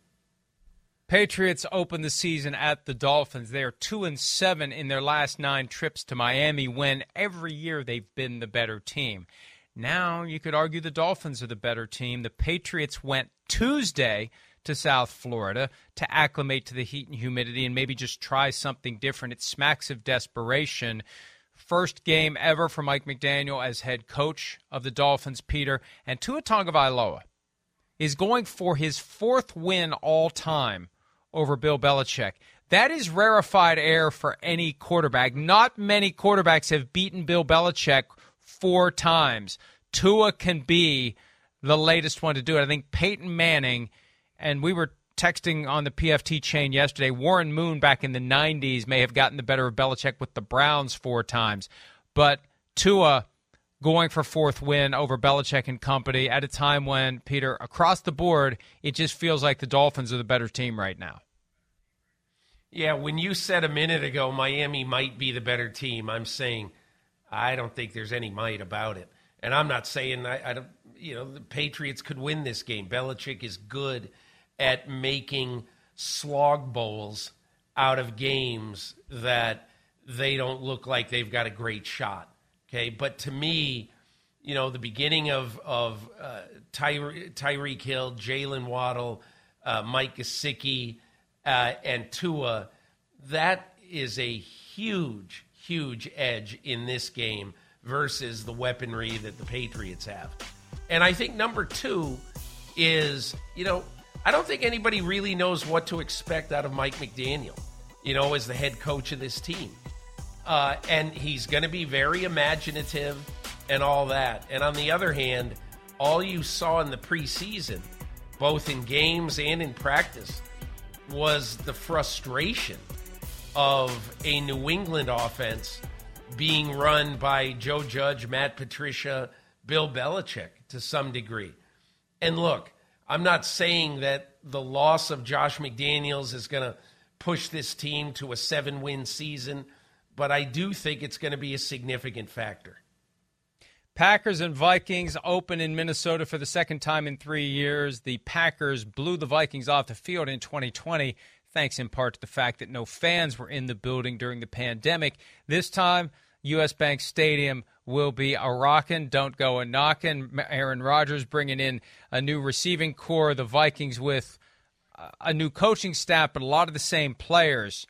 Patriots open the season at the Dolphins. They are two and seven in their last nine trips to Miami. When every year they've been the better team. Now you could argue the Dolphins are the better team. The Patriots went Tuesday to South Florida to acclimate to the heat and humidity and maybe just try something different. It smacks of desperation. First game ever for Mike McDaniel as head coach of the Dolphins, Peter. And Tua Tagovailoa is going for his fourth win all time over Bill Belichick. That is rarefied air for any quarterback. Not many quarterbacks have beaten Bill Belichick four times. Tua can be the latest one to do it. I think Peyton Manning, and we were texting on the PFT chain yesterday, Warren Moon back in the 90s may have gotten the better of Belichick with the Browns four times. But Tua going for fourth win over Belichick and company at a time when, Peter, across the board, it just feels like the Dolphins are the better team right now. Yeah, when you said a minute ago Miami might be the better team, I'm saying I don't think there's any might about it. And I'm not saying I, I don't, you know, the Patriots could win this game. Belichick is good at making slog bowls out of games that they don't look like they've got a great shot. Okay, but to me, you know, the beginning of of uh, Tyre- Tyreek Hill, Jaylen Waddle, uh, Mike Gesicki, uh, and Tua, that is a huge, huge edge in this game versus the weaponry that the Patriots have. And I think number two is, you know, I don't think anybody really knows what to expect out of Mike McDaniel, you know, as the head coach of this team. Uh, and he's going to be very imaginative and all that. And on the other hand, all you saw in the preseason, both in games and in practice, was the frustration of a New England offense being run by Joe Judge, Matt Patricia, Bill Belichick to some degree. And look, I'm not saying that the loss of Josh McDaniels is going to push this team to a seven win season, but I do think it's going to be a significant factor. Packers and Vikings open in Minnesota for the second time in three years. The Packers blew the Vikings off the field in 2020, thanks in part to the fact that no fans were in the building during the pandemic. This time, U.S. Bank Stadium will be a rockin', don't go a knockin'. Aaron Rodgers bringing in a new receiving corps, the Vikings with a new coaching staff, but a lot of the same players.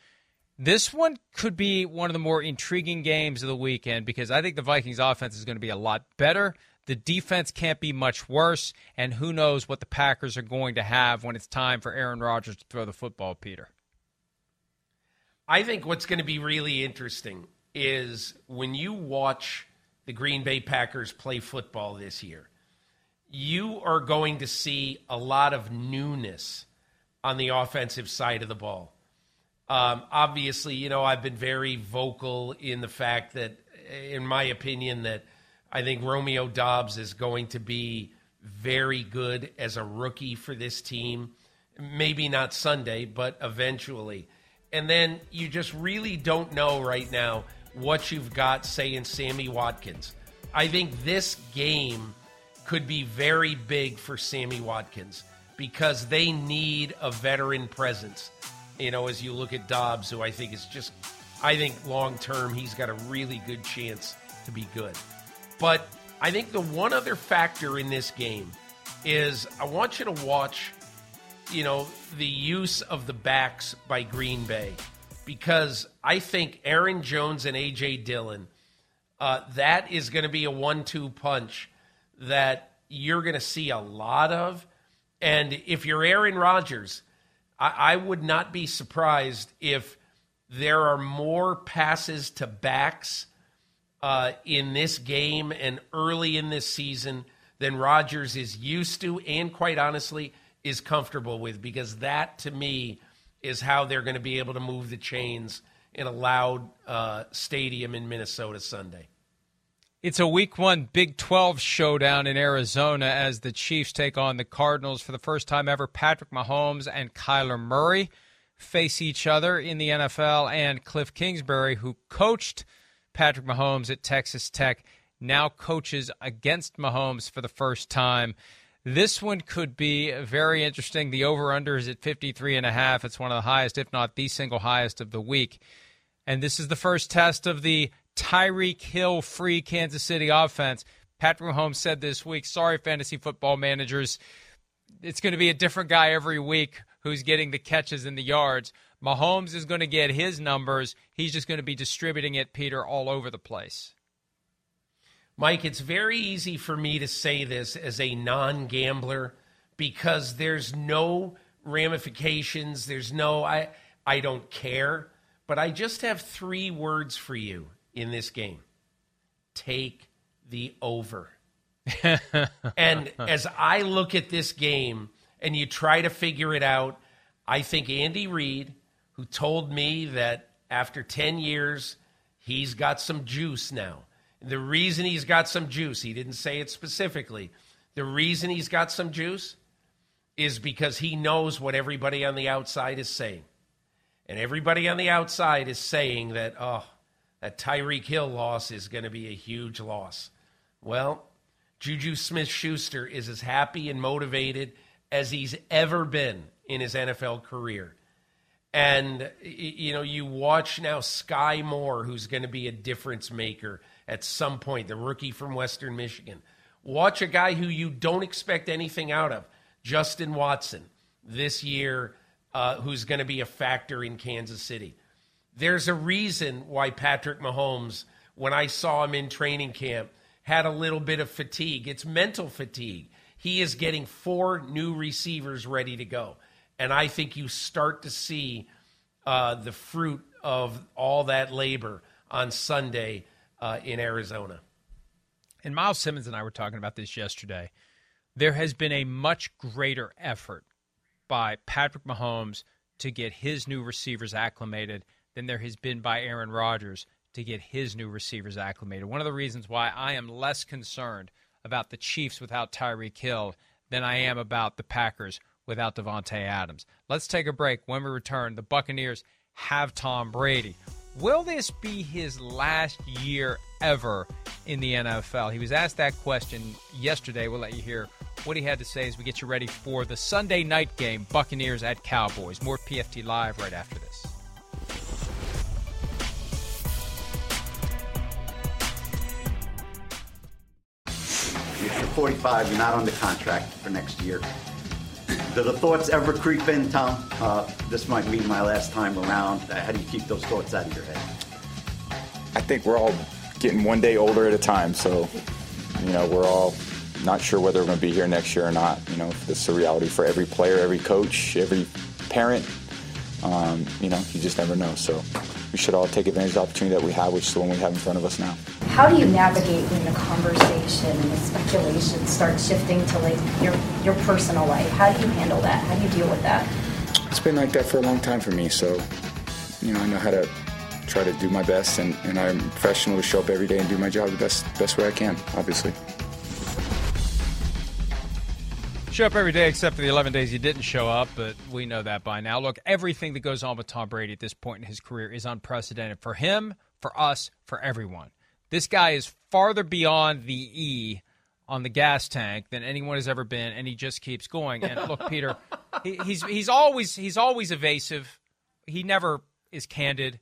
This one could be one of the more intriguing games of the weekend because I think the Vikings offense is going to be a lot better. The defense can't be much worse, and who knows what the Packers are going to have when it's time for Aaron Rodgers to throw the football, Peter. I think what's going to be really interesting is when you watch the Green Bay Packers play football this year, you are going to see a lot of newness on the offensive side of the ball. Um, obviously, you know, I've been very vocal in the fact that, in my opinion, that I think Romeo Doubs is going to be very good as a rookie for this team. Maybe not Sunday, but eventually. And then you just really don't know right now what you've got, say, in Sammy Watkins. I think this game could be very big for Sammy Watkins because they need a veteran presence. You know, as you look at Doubs, who I think is just, I think long term, he's got a really good chance to be good. But I think the one other factor in this game is I want you to watch, you know, the use of the backs by Green Bay because I think Aaron Jones and A.J. Dillon, uh, that is going to be a one two punch that you're going to see a lot of. And if you're Aaron Rodgers, I, I would not be surprised if there are more passes to backs uh, in this game and early in this season than Rodgers is used to, and quite honestly, is comfortable with, because that to me is how they're going to be able to move the chains in a loud uh, stadium in Minnesota Sunday. It's a week one Big 12 showdown in Arizona as the Chiefs take on the Cardinals for the first time ever. Patrick Mahomes and Kyler Murray face each other in the NFL, and Cliff Kingsbury, who coached Patrick Mahomes at Texas Tech, now coaches against Mahomes for the first time. This one could be very interesting. The over under is at 53 and a half. It's one of the highest, if not the single highest of the week. And this is the first test of the Tyreek Hill free Kansas City offense. Patrick Mahomes said this week, sorry, fantasy football managers, it's going to be a different guy every week who's getting the catches and the yards. Mahomes is going to get his numbers. He's just going to be distributing it, Peter, all over the place. Mike, it's very easy for me to say this as a non gambler because there's no ramifications. There's no, I, I don't care. But I just have three words for you in this game take the over. and as I look at this game and you try to figure it out, I think Andy Reid, who told me that after 10 years, he's got some juice now. The reason he's got some juice, he didn't say it specifically. The reason he's got some juice is because he knows what everybody on the outside is saying. And everybody on the outside is saying that, oh, that Tyreek Hill loss is going to be a huge loss. Well, Juju Smith Schuster is as happy and motivated as he's ever been in his NFL career. And, you know, you watch now Skyy Moore, who's going to be a difference maker at some point, the rookie from Western Michigan. Watch a guy who you don't expect anything out of, Justin Watson, this year, uh, who's going to be a factor in Kansas City. There's a reason why Patrick Mahomes, when I saw him in training camp, had a little bit of fatigue. It's mental fatigue. He is getting four new receivers ready to go. And I think you start to see uh, the fruit of all that labor on Sunday uh, in Arizona. And Myles Simmons and I were talking about this yesterday. There has been a much greater effort by Patrick Mahomes to get his new receivers acclimated than there has been by Aaron Rodgers to get his new receivers acclimated. One of the reasons why I am less concerned about the Chiefs without Tyreek Hill than I am about the Packers without Davante Adams. Let's take a break. When we return, the Buccaneers have Tom Brady. Will this be his last year ever in the NFL? He was asked that question yesterday. We'll let you hear what he had to say as we get you ready for the Sunday night game, Buccaneers at Cowboys. More PFT Live right after this. If You're 45, you're not under contract for next year. Do the thoughts ever creep in, Tom? Uh, this might be my last time around. How do you keep those thoughts out of your head? I think we're all getting one day older at a time, so, you know, we're all not sure whether we're going to be here next year or not. You know, it's a reality for every player, every coach, every parent. Um, you know, you just never know. So we should all take advantage of the opportunity that we have, which is the one we have in front of us now. How do you navigate when the conversation and the speculation starts shifting to like your your personal life? How do you handle that? How do you deal with that? It's been like that for a long time for me. So, you know, I know how to try to do my best, and, and I'm professional to show up every day and do my job the best best way I can. Obviously. Show up every day except for the 11 days you didn't show up, but we know that by now. Look, everything that goes on with Tom Brady at this point in his career is unprecedented for him, for us, for everyone. This guy is farther beyond the E on the gas tank than anyone has ever been, and he just keeps going. And look, Peter, he, he's he's always he's always evasive. He never is candid.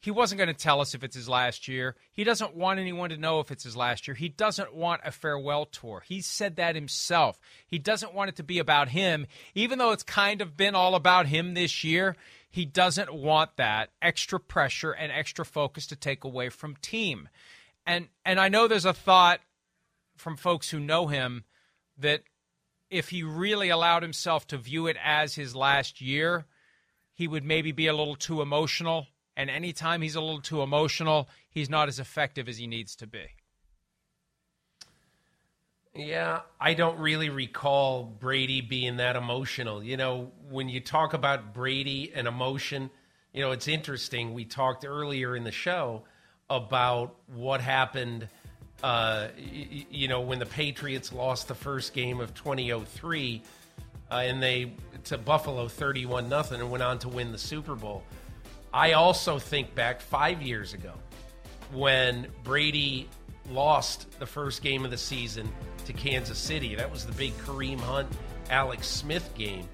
He wasn't going to tell us if it's his last year. He doesn't want anyone to know if it's his last year. He doesn't want a farewell tour. He said that himself. He doesn't want it to be about him, even though it's kind of been all about him this year. He doesn't want that extra pressure and extra focus to take away from team. And and I know there's a thought from folks who know him that if he really allowed himself to view it as his last year, he would maybe be a little too emotional And anytime he's a little too emotional, he's not as effective as he needs to be. Yeah, I don't really recall Brady being that emotional. You know, when you talk about Brady and emotion, you know, it's interesting. We talked earlier in the show about what happened, uh, y- you know, when the Patriots lost the first game of 2003 uh, and they to Buffalo 31 nothing and went on to win the Super Bowl. I also think back five years ago when Brady lost the first game of the season to Kansas City. That was the big Kareem Hunt, Alex Smith game.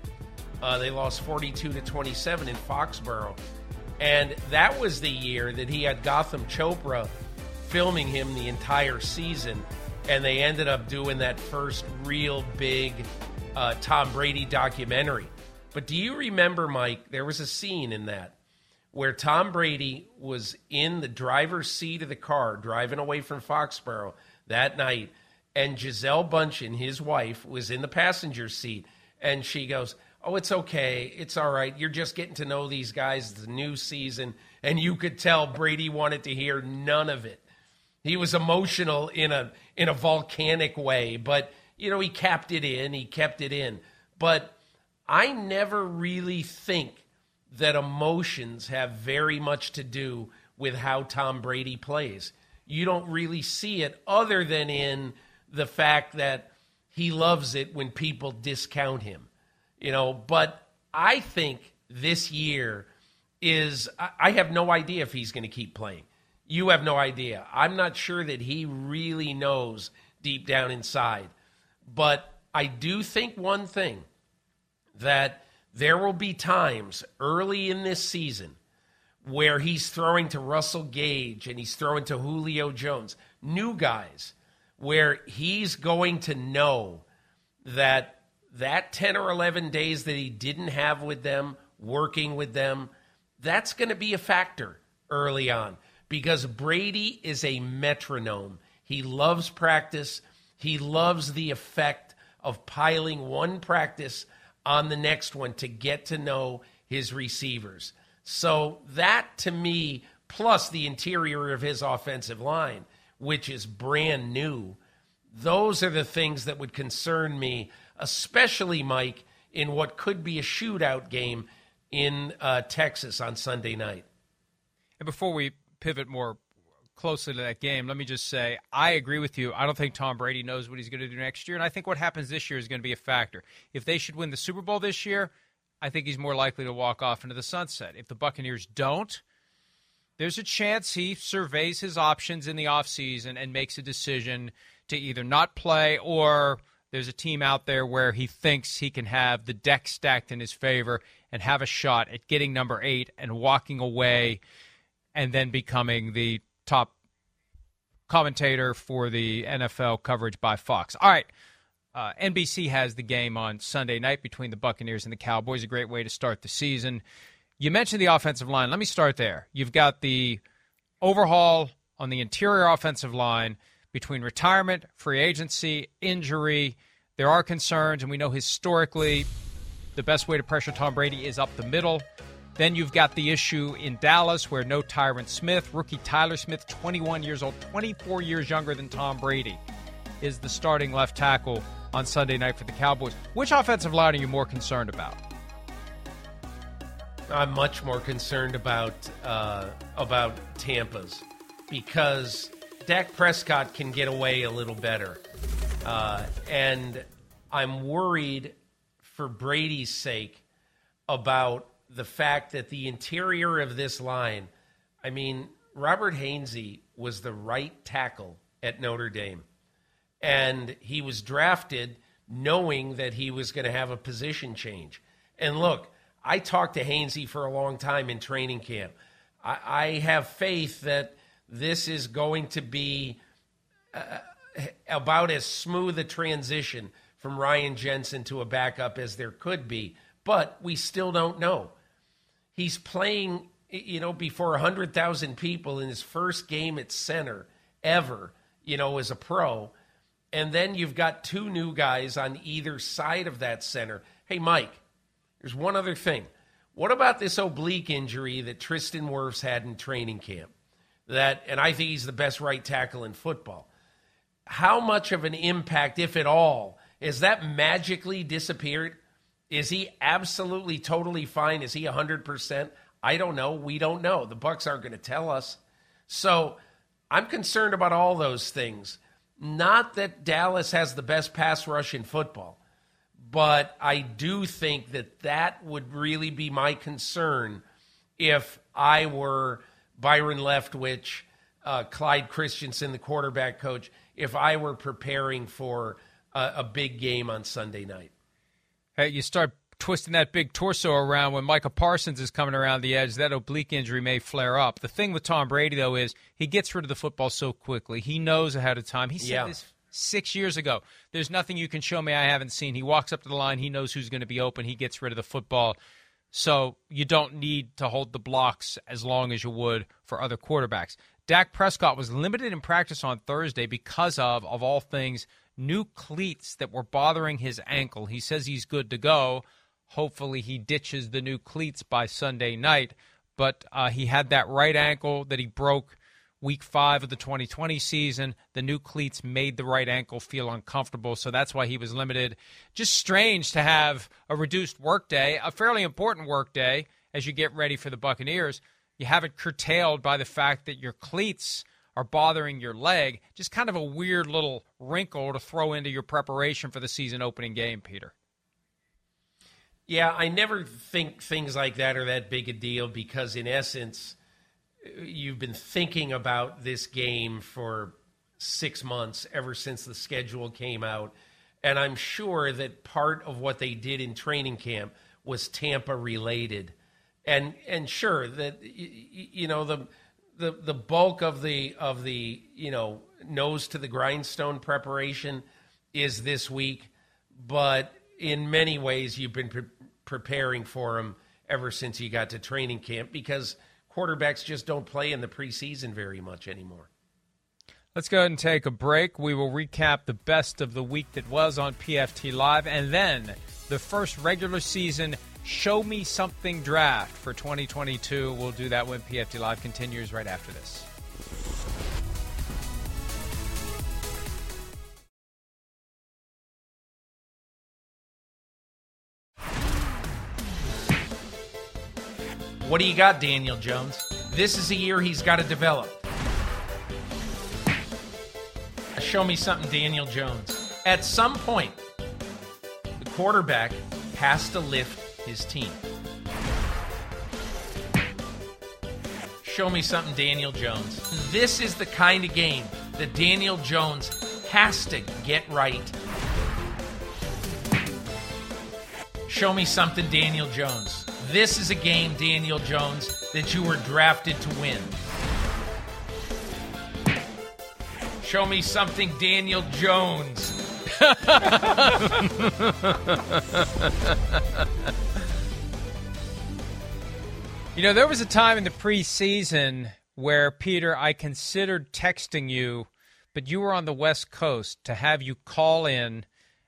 Uh, they lost 42 to 27 in Foxborough. And that was the year that he had Gotham Chopra filming him the entire season. And they ended up doing that first real big uh, Tom Brady documentary. But do you remember, Mike? There was a scene in that where Tom Brady was in the driver's seat of the car driving away from Foxborough that night, and Gisele Bundchen, his wife, was in the passenger seat, and she goes, "Oh, it's okay, it's all right. You're just getting to know these guys. It's a new season." And you could tell Brady wanted to hear none of it. He was emotional in a in a volcanic way, but you know he capped it in. He kept it in, but. I never really think that emotions have very much to do with how Tom Brady plays. You don't really see it other than in the fact that he loves it when people discount him. You know, but I think this year is I have no idea if he's going to keep playing. You have no idea. I'm not sure that he really knows deep down inside. But I do think one thing that there will be times early in this season where he's throwing to Russell Gage and he's throwing to Julio Jones, new guys, where he's going to know that that 10 or 11 days that he didn't have with them, working with them, that's going to be a factor early on because Brady is a metronome. He loves practice, he loves the effect of piling one practice on the next one to get to know his receivers. So that to me, plus the interior of his offensive line, which is brand new, those are the things that would concern me, especially Mike, in what could be a shootout game in uh, Texas on Sunday night. And before we pivot more closely to that game, let me just say I agree with you. I don't think Tom Brady knows what he's going to do next year, and I think what happens this year is going to be a factor. If they should win the Super Bowl this year, I think he's more likely to walk off into the sunset. If the Buccaneers don't, there's a chance he surveys his options in the offseason and makes a decision to either not play or there's a team out there where he thinks he can have the deck stacked in his favor and have a shot at getting number eight and walking away and then becoming the top commentator for the NFL coverage by Fox. All right. Uh, NBC has the game on Sunday night between the Buccaneers and the Cowboys. A great way to start the season. You mentioned the offensive line. Let me start there. You've got the overhaul on the interior offensive line between retirement, free agency, injury. There are concerns, and we know historically the best way to pressure Tom Brady is up the middle. Then you've got the issue in Dallas where no Tyron Smith, rookie Tyler Smith, 21 years old, 24 years younger than Tom Brady, is the starting left tackle on Sunday night for the Cowboys. Which offensive line are you more concerned about? I'm much more concerned about uh, about Tampa's because Dak Prescott can get away a little better, uh, and I'm worried for Brady's sake about the fact that the interior of this line. I mean, Robert Hainsey was the right tackle at Notre Dame, and he was drafted knowing that he was going to have a position change. And look, I talked to Hainsey for a long time in training camp. I, I have faith that this is going to be uh, about as smooth a transition from Ryan Jensen to a backup as there could be, but we still don't know. He's playing, you know, before 100,000 people in his first game at center ever, you know, as a pro. And then you've got two new guys on either side of that center. Hey, Mike, there's one other thing. What about this oblique injury that Tristan Wirfs had in training camp? That, and I think he's the best right tackle in football. How much of an impact, if at all, has that magically disappeared? Is he absolutely totally fine? Is he 100%? I don't know. We don't know. The Bucs aren't going to tell us. So I'm concerned about all those things. Not that Dallas has the best pass rush in football, but I do think that that would really be my concern if I were Byron Leftwich, uh, Clyde Christensen, the quarterback coach, if I were preparing for a, a big game on Sunday night. Hey, you start twisting that big torso around when Micah Parsons is coming around the edge, that oblique injury may flare up. The thing with Tom Brady, though, is he gets rid of the football so quickly. He knows ahead of time. He said Yeah. this six years ago. There's nothing you can show me I haven't seen. He walks up to the line. He knows who's going to be open. He gets rid of the football. So you don't need to hold the blocks as long as you would for other quarterbacks. Dak Prescott was limited in practice on Thursday because of, of all things, new cleats that were bothering his ankle. He says he's good to go. Hopefully, he ditches the new cleats by Sunday night. But uh, he had that right ankle that he broke week five of the 2020 season. The new cleats made the right ankle feel uncomfortable, so that's why he was limited. Just strange to have a reduced workday, a fairly important workday as you get ready for the Buccaneers. You have it curtailed by the fact that your cleats are bothering your leg. Just kind of a weird little wrinkle to throw into your preparation for the season opening game, Peter. Yeah, I never think things like that are that big a deal because, in essence, you've been thinking about this game for six months ever since the schedule came out. And I'm sure that part of what they did in training camp was Tampa related. And and sure that you know the the the bulk of the of the you know nose to the grindstone preparation is this week, but in many ways you've been pre- preparing for them ever since you got to training camp because quarterbacks just don't play in the preseason very much anymore. Let's go ahead and take a break. We will recap the best of the week that was on PFT Live and then the first regular season Show Me Something draft for 2022. We'll do that when PFT Live continues right after this. What do you got, Daniel Jones? This is a year he's got to develop. Show me something, Daniel Jones. At some point, the quarterback has to lift his team. Show me something, Daniel Jones. This is the kind of game that Daniel Jones has to get right. Show me something, Daniel Jones. This is a game, Daniel Jones, that you were drafted to win. Show me something, Daniel Jones. You know, there was a time in the preseason where, Peter, I considered texting you, but you were on the West Coast to have you call in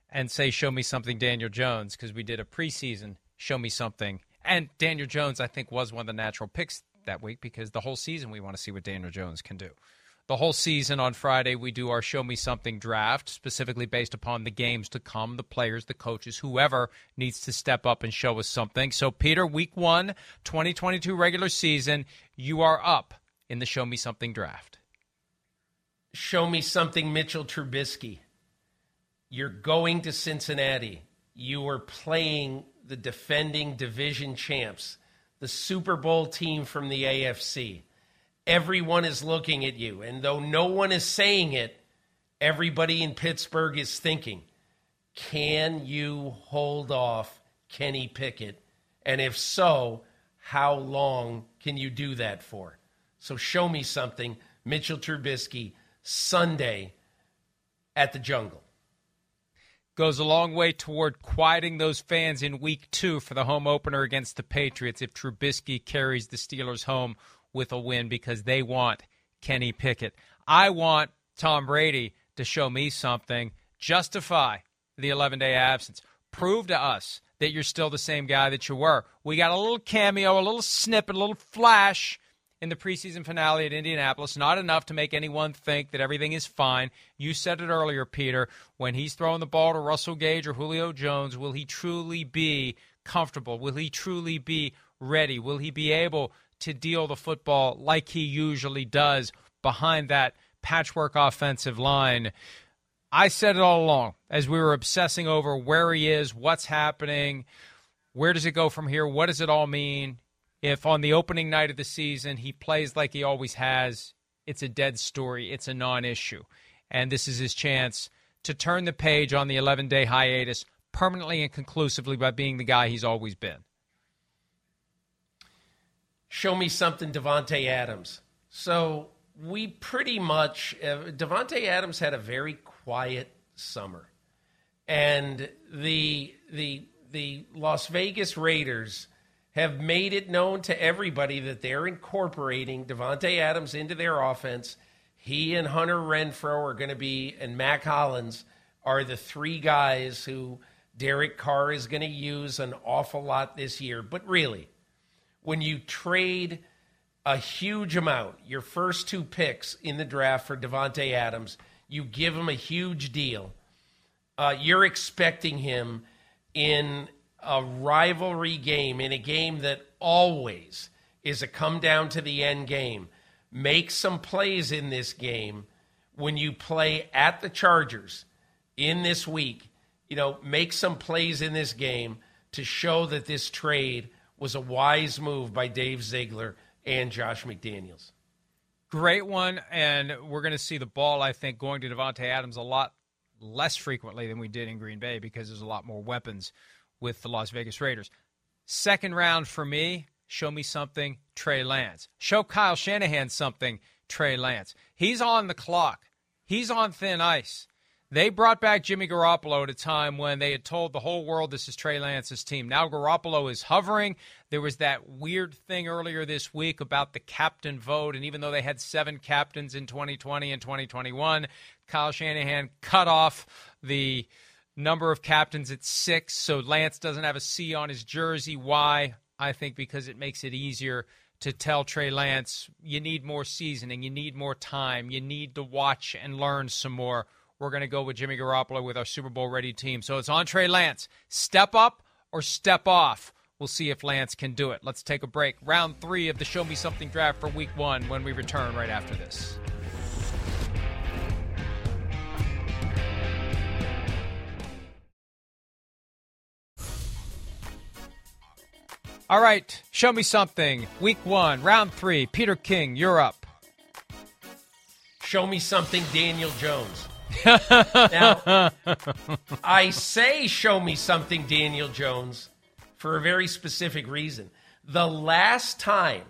and say, Show me something, Daniel Jones, because we did a preseason Show me something. And Daniel Jones, I think, was one of the natural picks that week because the whole season we want to see what Daniel Jones can do. The whole season on Friday, we do our Show Me Something draft, specifically based upon the games to come, the players, the coaches, whoever needs to step up and show us something. So, Peter, week one, 2022 regular season, you are up in the Show Me Something draft. Show me something, Mitchell Trubisky. You're going to Cincinnati. You are playing the defending division champs, the Super Bowl team from the AFC. Everyone is looking at you. And though no one is saying it, everybody in Pittsburgh is thinking, can you hold off Kenny Pickett? And if so, how long can you do that for? So show me something, Mitchell Trubisky, Sunday at the Jungle. Goes a long way toward quieting those fans in week two for the home opener against the Patriots if Trubisky carries the Steelers home with a win because they want Kenny Pickett. I want Tom Brady to show me something, justify the 11 day absence, prove to us that you're still the same guy that you were. We got a little cameo, a little snippet, a little flash in the preseason finale at Indianapolis. Not enough to make anyone think that everything is fine. You said it earlier, Peter. When he's throwing the ball to Russell Gage or Julio Jones, will he truly be comfortable? Will he truly be ready? Will he be able to deal the football like he usually does behind that patchwork offensive line? I said it all along as we were obsessing over where he is, what's happening, where does it go from here, what does it all mean? If on the opening night of the season he plays like he always has, it's a dead story, it's a non issue. And this is his chance to turn the page on the 11 day hiatus permanently and conclusively by being the guy he's always been. Show me something, Davante Adams. So we pretty much uh, Davante Adams had a very quiet summer, and the the the Las Vegas Raiders have made it known to everybody that they're incorporating Davante Adams into their offense. He and Hunter Renfrow are going to be, and Mack Hollins are the three guys who Derek Carr is going to use an awful lot this year. But really, when you trade a huge amount, your first two picks in the draft for Davante Adams, you give him a huge deal. Uh, you're expecting him in a rivalry game, in a game that always is a come down to the end game. Make some plays in this game when you play at the Chargers in this week. You know, make some plays in this game to show that this trade was a wise move by Dave Ziegler and Josh McDaniels. Great one, and we're going to see the ball, I think, going to Davante Adams a lot less frequently than we did in Green Bay because there's a lot more weapons with the Las Vegas Raiders. Second round for me, show me something, Trey Lance. Show Kyle Shanahan something, Trey Lance. He's on the clock. He's on thin ice. They brought back Jimmy Garoppolo at a time when they had told the whole world this is Trey Lance's team. Now Garoppolo is hovering. There was that weird thing earlier this week about the captain vote, and even though they had seven captains in 2020 and 2021, Kyle Shanahan cut off the number of captains at six, so Lance doesn't have a C on his jersey. Why? I think because it makes it easier to tell Trey Lance, you need more seasoning, you need more time, you need to watch and learn some more we're going to go with Jimmy Garoppolo with our Super Bowl ready team. So it's on Trey Lance. Step up or step off. We'll see if Lance can do it. Let's take a break. Round three of the Show Me Something draft for week one when we return right after this. All right, show me something. Week one, round three. Peter King, you're up. Show me something, Daniel Jones now, I say show me something, Daniel Jones, for a very specific reason. The last time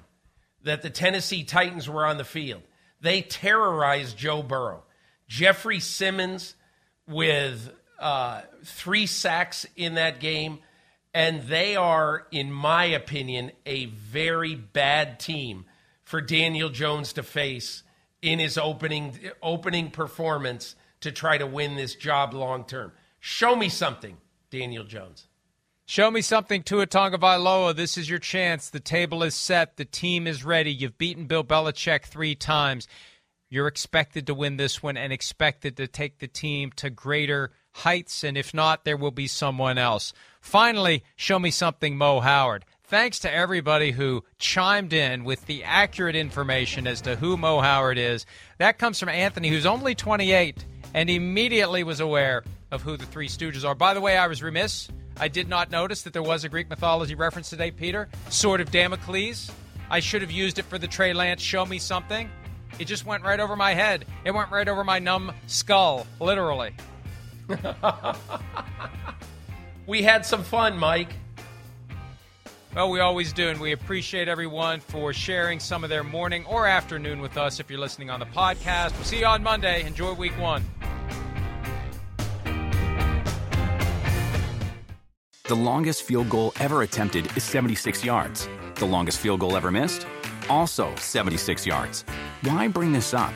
that the Tennessee Titans were on the field, they terrorized Joe Burrow. Jeffery Simmons with uh, three sacks in that game. And they are, in my opinion, a very bad team for Daniel Jones to face in his opening opening performance to try to win this job long term. Show me something, Daniel Jones. Show me something, Tua Tagovailoa. This is your chance. The table is set. The team is ready. You've beaten Bill Belichick three times. You're expected to win this one and expected to take the team to greater heights. And if not, there will be someone else. Finally, show me something, Moe Howard. Thanks to everybody who chimed in with the accurate information as to who Moe Howard is. That comes from Anthony, who's only 28 and immediately was aware of who the Three Stooges are. By the way, I was remiss. I did not notice that there was a Greek mythology reference today, Peter. Sword of Damocles. I should have used it for the Trey Lance Show Me Something. It just went right over my head. It went right over my numb skull, literally. we had some fun, Mike. Well, we always do, and we appreciate everyone for sharing some of their morning or afternoon with us if you're listening on the podcast. We'll see you on Monday. Enjoy week one. The longest field goal ever attempted is 76 yards. The longest field goal ever missed? Also 76 yards. Why bring this up?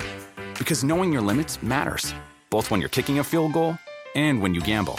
Because knowing your limits matters, both when you're kicking a field goal and when you gamble.